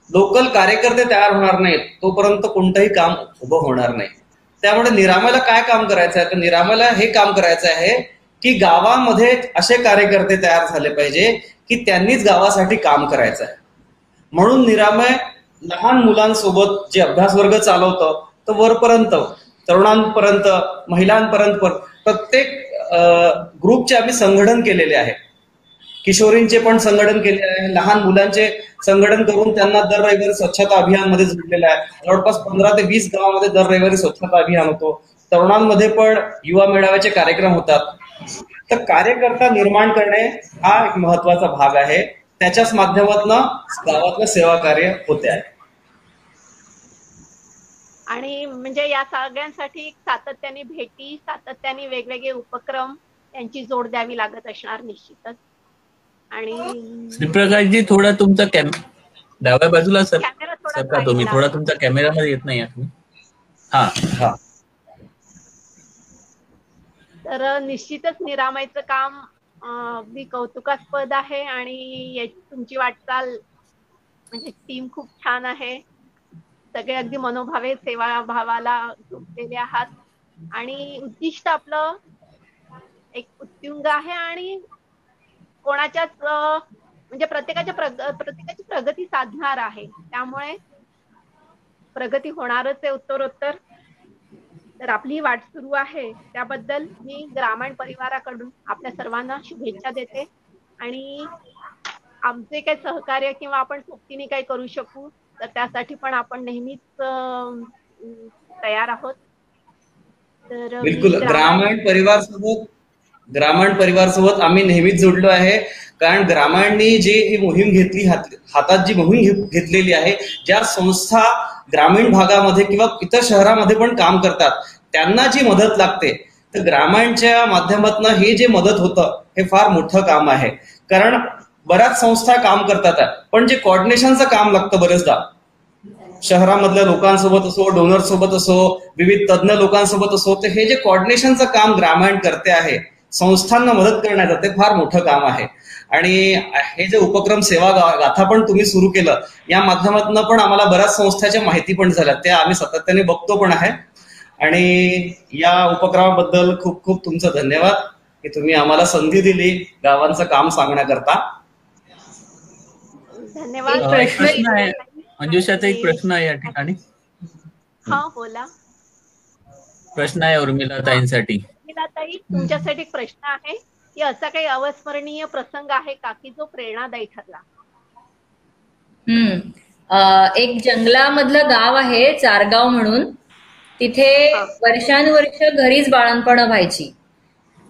लोकल कार्यकर्ते तयार होणार नाहीत तोपर्यंत कोणतंही काम उभं होणार नाही. त्यामुळे निरामयाला काय काम करायचं आहे तर निरामयाला हे काम करायचं आहे की गावामध्ये असे कार्यकर्ते तयार झाले पाहिजे की त्यांनीच गावासाठी काम करायचं आहे म्हणून निरामय लहान मुलांसोबत जे अभ्यास वर्ग चालवतं तर वरपर्यंत तरुणांपर्यंत महिलांपर्यंत प्रत्येक ग्रुपचे आम्ही संघटन केलेले आहे. किशोरींचे पण संघटन केले आहे. लहान मुलांचे संघटन करून त्यांना दर रविवारी स्वच्छता अभियानमध्ये जोडलेलं आहे. जवळपास पंधरा ते वीस गावामध्ये दर रविवारी स्वच्छता अभियान होतो. तरुणांमध्ये पण युवा मेळाव्याचे कार्यक्रम होतात. तर कार्यकर्ता निर्माण करणे हा एक महत्त्वाचा भाग आहे. त्याच्याच माध्यमातून गावातलं सेवा कार्य होते आहे. आणि म्हणजे या सगळ्यांसाठी सातत्याने भेटी सातत्याने वेगवेगळे उपक्रम यांची जोड द्यावी लागत असणार निश्चितच. आणि श्रीप्रकाशजी थोडा तुमचा कॅम डाव्या बाजूला सर. कॅमेरा सरका तुम्ही. थोडा. तुमचा कॅमेरामध्ये येत नाही तुम्ही हा हा. तर निश्चितच निरामयचं काम अगदी कौतुकास्पद आहे आणि याची तुमची वाटचाल म्हणजे टीम खूप छान आहे. सगळे अगदी मनोभावे सेवा भावाला झुकलेले आहात. आणि उद्दिष्ट आपलं एक उत्तुंग आहे आणि कोणाच्याच म्हणजे प्रत्येकाच्या प्रग प्रत्येकाची प्रगती साधणार आहे. त्यामुळे प्रगती होणारच आहे उत्तरोत्तर. तर आपली ही वाट सुरू आहे. त्याबद्दल मी ग्रामीण परिवाराकडून आपल्या सर्वांना शुभेच्छा देते. आणि आमचे काही सहकार्य किंवा आपण सोबतीने काही करू शकू तर त्यासाठी पण आपण नेहमीच तयार आहोत. तर बिलकुल. ग्रामीण- ग्रामीण परिवार सोबत ग्रामीण परिवारसोबत आम्ही नेहमीच जोडलो आहे. कारण ग्रामीणनी जी ही मोहीम घेतली हात- हातात जी मोहीम घेतलेली आहे ज्या संस्था ग्रामीण भागामध्ये किंवा इतर शहरामध्ये पण काम करतात त्यांना जी मदत लागते तर ग्रामीणच्या माध्यमातून हे जे मदत होतं हे फार मोठं काम आहे. कारण बऱ्याच संस्था काम करतात पण जे कॉर्डिनेशनचं काम लागतं बरेचदा. शहरामधल्या लोकांसोबत असो डोनर सोबत असो विविध तज्ज्ञ लोकांसोबत असो तर हे जे कॉर्डिनेशनचं काम ग्रामीण करते आहे संस्थांना मदत करण्याचं ते फार मोठं काम आहे. आणि हे जे उपक्रम सेवा गाथा पण तुम्ही सुरू केलं या माध्यमातून पण आम्हाला बऱ्याच संस्थाच्या माहिती पण झाल्या. त्या आम्ही सातत्याने बघतो पण आहे. आणि या उपक्रमाबद्दल खूप खूप तुमचं धन्यवाद की तुम्ही आम्हाला संधी दिली गावांचं काम सांगण्याकरता. धन्यवाद. प्रश्न आहे. एक प्रश्न आहे या ठिकाणी. हा बोला. प्रश्न आहे उर्मिला ताईंसाठी. ताई तुमच्यासाठी एक प्रश्न आहे. की असा काही अविस्मरणीय प्रसंग आहे का की जो प्रेरणादायी ठरला? हम्म. एक जंगलामधलं गाव आहे चारगाव म्हणून. तिथे. वर्षानुवर्ष घरीच बाळणपणं व्हायची.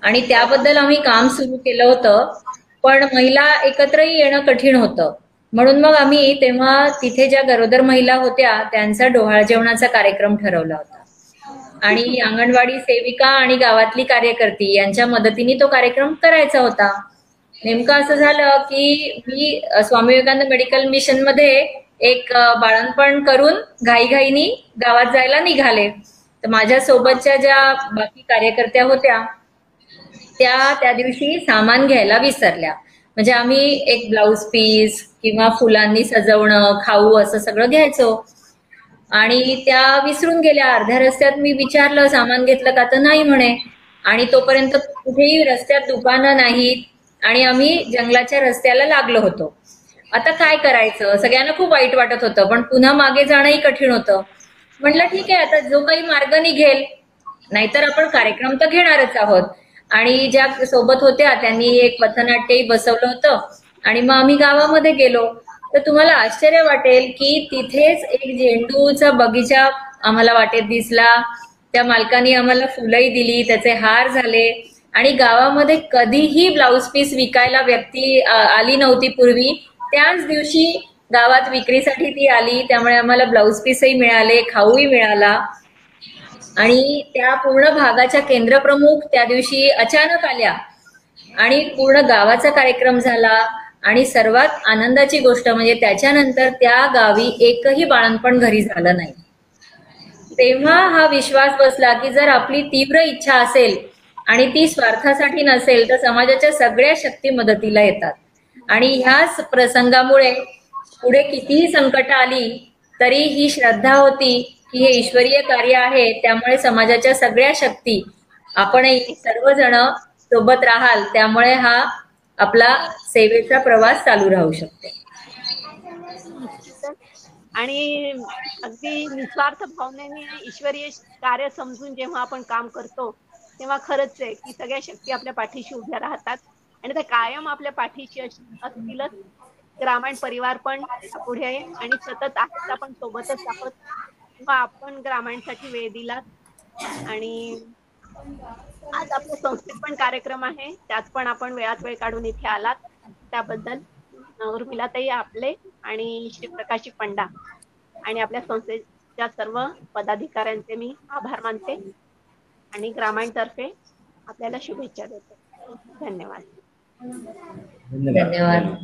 आणि त्याबद्दल आम्ही काम सुरू केलं होतं. पण महिला एकत्रही येणं कठीण होतं. म्हणून मग आम्ही तेव्हा तिथे ज्या गरोदर महिला होत्या त्यांचा डोहाळ जेवणाचा कार्यक्रम ठरवला होता. आणि अंगणवाडी सेविका आणि गावातली कार्यकर्ती यांच्या मदतीने तो कार्यक्रम करायचा होता. नेमकं असं झालं की मी स्वामी विवेकानंद मेडिकल मिशनमध्ये एक बाळणपण करून घाईघाईनी गावात जायला निघाले. तर माझ्या सोबतच्या ज्या बाकी कार्यकर्त्या होत्या त्या त्या दिवशी सामान घ्यायला विसरल्या. म्हणजे आम्ही एक ब्लाउज पीस किंवा फुलांनी सजवणं खाऊ असं सगळं घ्यायचो. आणि त्या विसरून गेल्या. अर्ध्या रस्त्यात मी विचारलं सामान घेतलं का तर नाही म्हणे. आणि तोपर्यंत कुठेही रस्त्यात दुकानं नाहीत आणि आम्ही जंगलाच्या रस्त्याला लागलो होतो. आता काय करायचं? सगळ्यांना खूप वाईट वाटत होतं पण पुन्हा मागे जाणंही कठीण होतं. म्हटलं ठीक आहे आता जो काही मार्ग निघेल नाहीतर आपण कार्यक्रम तर घेणारच आहोत. आणि ज्या सोबत होत्या त्यांनी एक पथनाट्यही बसवलं होतं. आणि मग आम्ही गावामध्ये गेलो. तर तुम्हाला आश्चर्य वाटेल की तिथेच एक झेंडूचा बगीचा आम्हाला वाटेत दिसला. त्या मालकानी आम्हाला फुलंही दिली त्याचे हार झाले. आणि गावामध्ये कधीही ब्लाऊज पीस विकायला व्यक्ती आली नव्हती पूर्वी. त्याच दिवशी गावात विक्रीसाठी ती आली त्यामुळे आम्हाला ब्लाऊज पीसही मिळाले खाऊही मिळाला. आणि त्या पूर्ण भागाच्या केंद्रप्रमुख त्या दिवशी अचानक आल्या. आणि पूर्ण गावाचा कार्यक्रम झाला. आणि सर्वात आनंदाची गोष्ट म्हणजे त्याच्यानंतर त्या गावी एकही बाळणपण घरी झालं नाही. तेव्हा हा विश्वास बसला की जर आपली तीव्र इच्छा असेल आणि ती स्वार्थासाठी नसेल तर समाजाच्या सगळ्या शक्ती मदतीला येतात. आणि ह्याच प्रसंगामुळे पुढे कितीही संकट आली तरी ही श्रद्धा होती की हे ईश्वरीय कार्य आहे त्यामुळे समाजाच्या सगळ्या शक्ती आपणही सर्वजण सोबत राहाल त्यामुळे हा आपला सेवेचा प्रवास चालू राहू शकतो. आणि अगदी निस्वार्थ भावनेने ईश्वरीय कार्य समजून जेव्हा आपण काम करतो तेव्हा खरंच आहे की सगळ्या शक्ती आपल्या पाठीशी उभ्या राहतात. आणि त्या कायम आपल्या पाठीशी असतीलच. ग्रामीण परिवार पण पुढे आहे आणि सतत आहेत आपण सोबतच आहोत. किंवा आपण ग्रामीणसाठी वेळ दिलात. आणि आज आपल्या संस्थेत पण कार्यक्रम आहे. त्यात पण आपण वेळात वेळ काढून इथे आलात. त्याबद्दल उर्मिलाताई आपले आणि श्री प्रकाशी पंडा. आणि आपल्या संस्थेच्या सर्व पदाधिकाऱ्यांचे मी आभार मानते. आणि ग्रामीणतर्फे आपल्याला शुभेच्छा देते. धन्यवाद. धन्यवाद.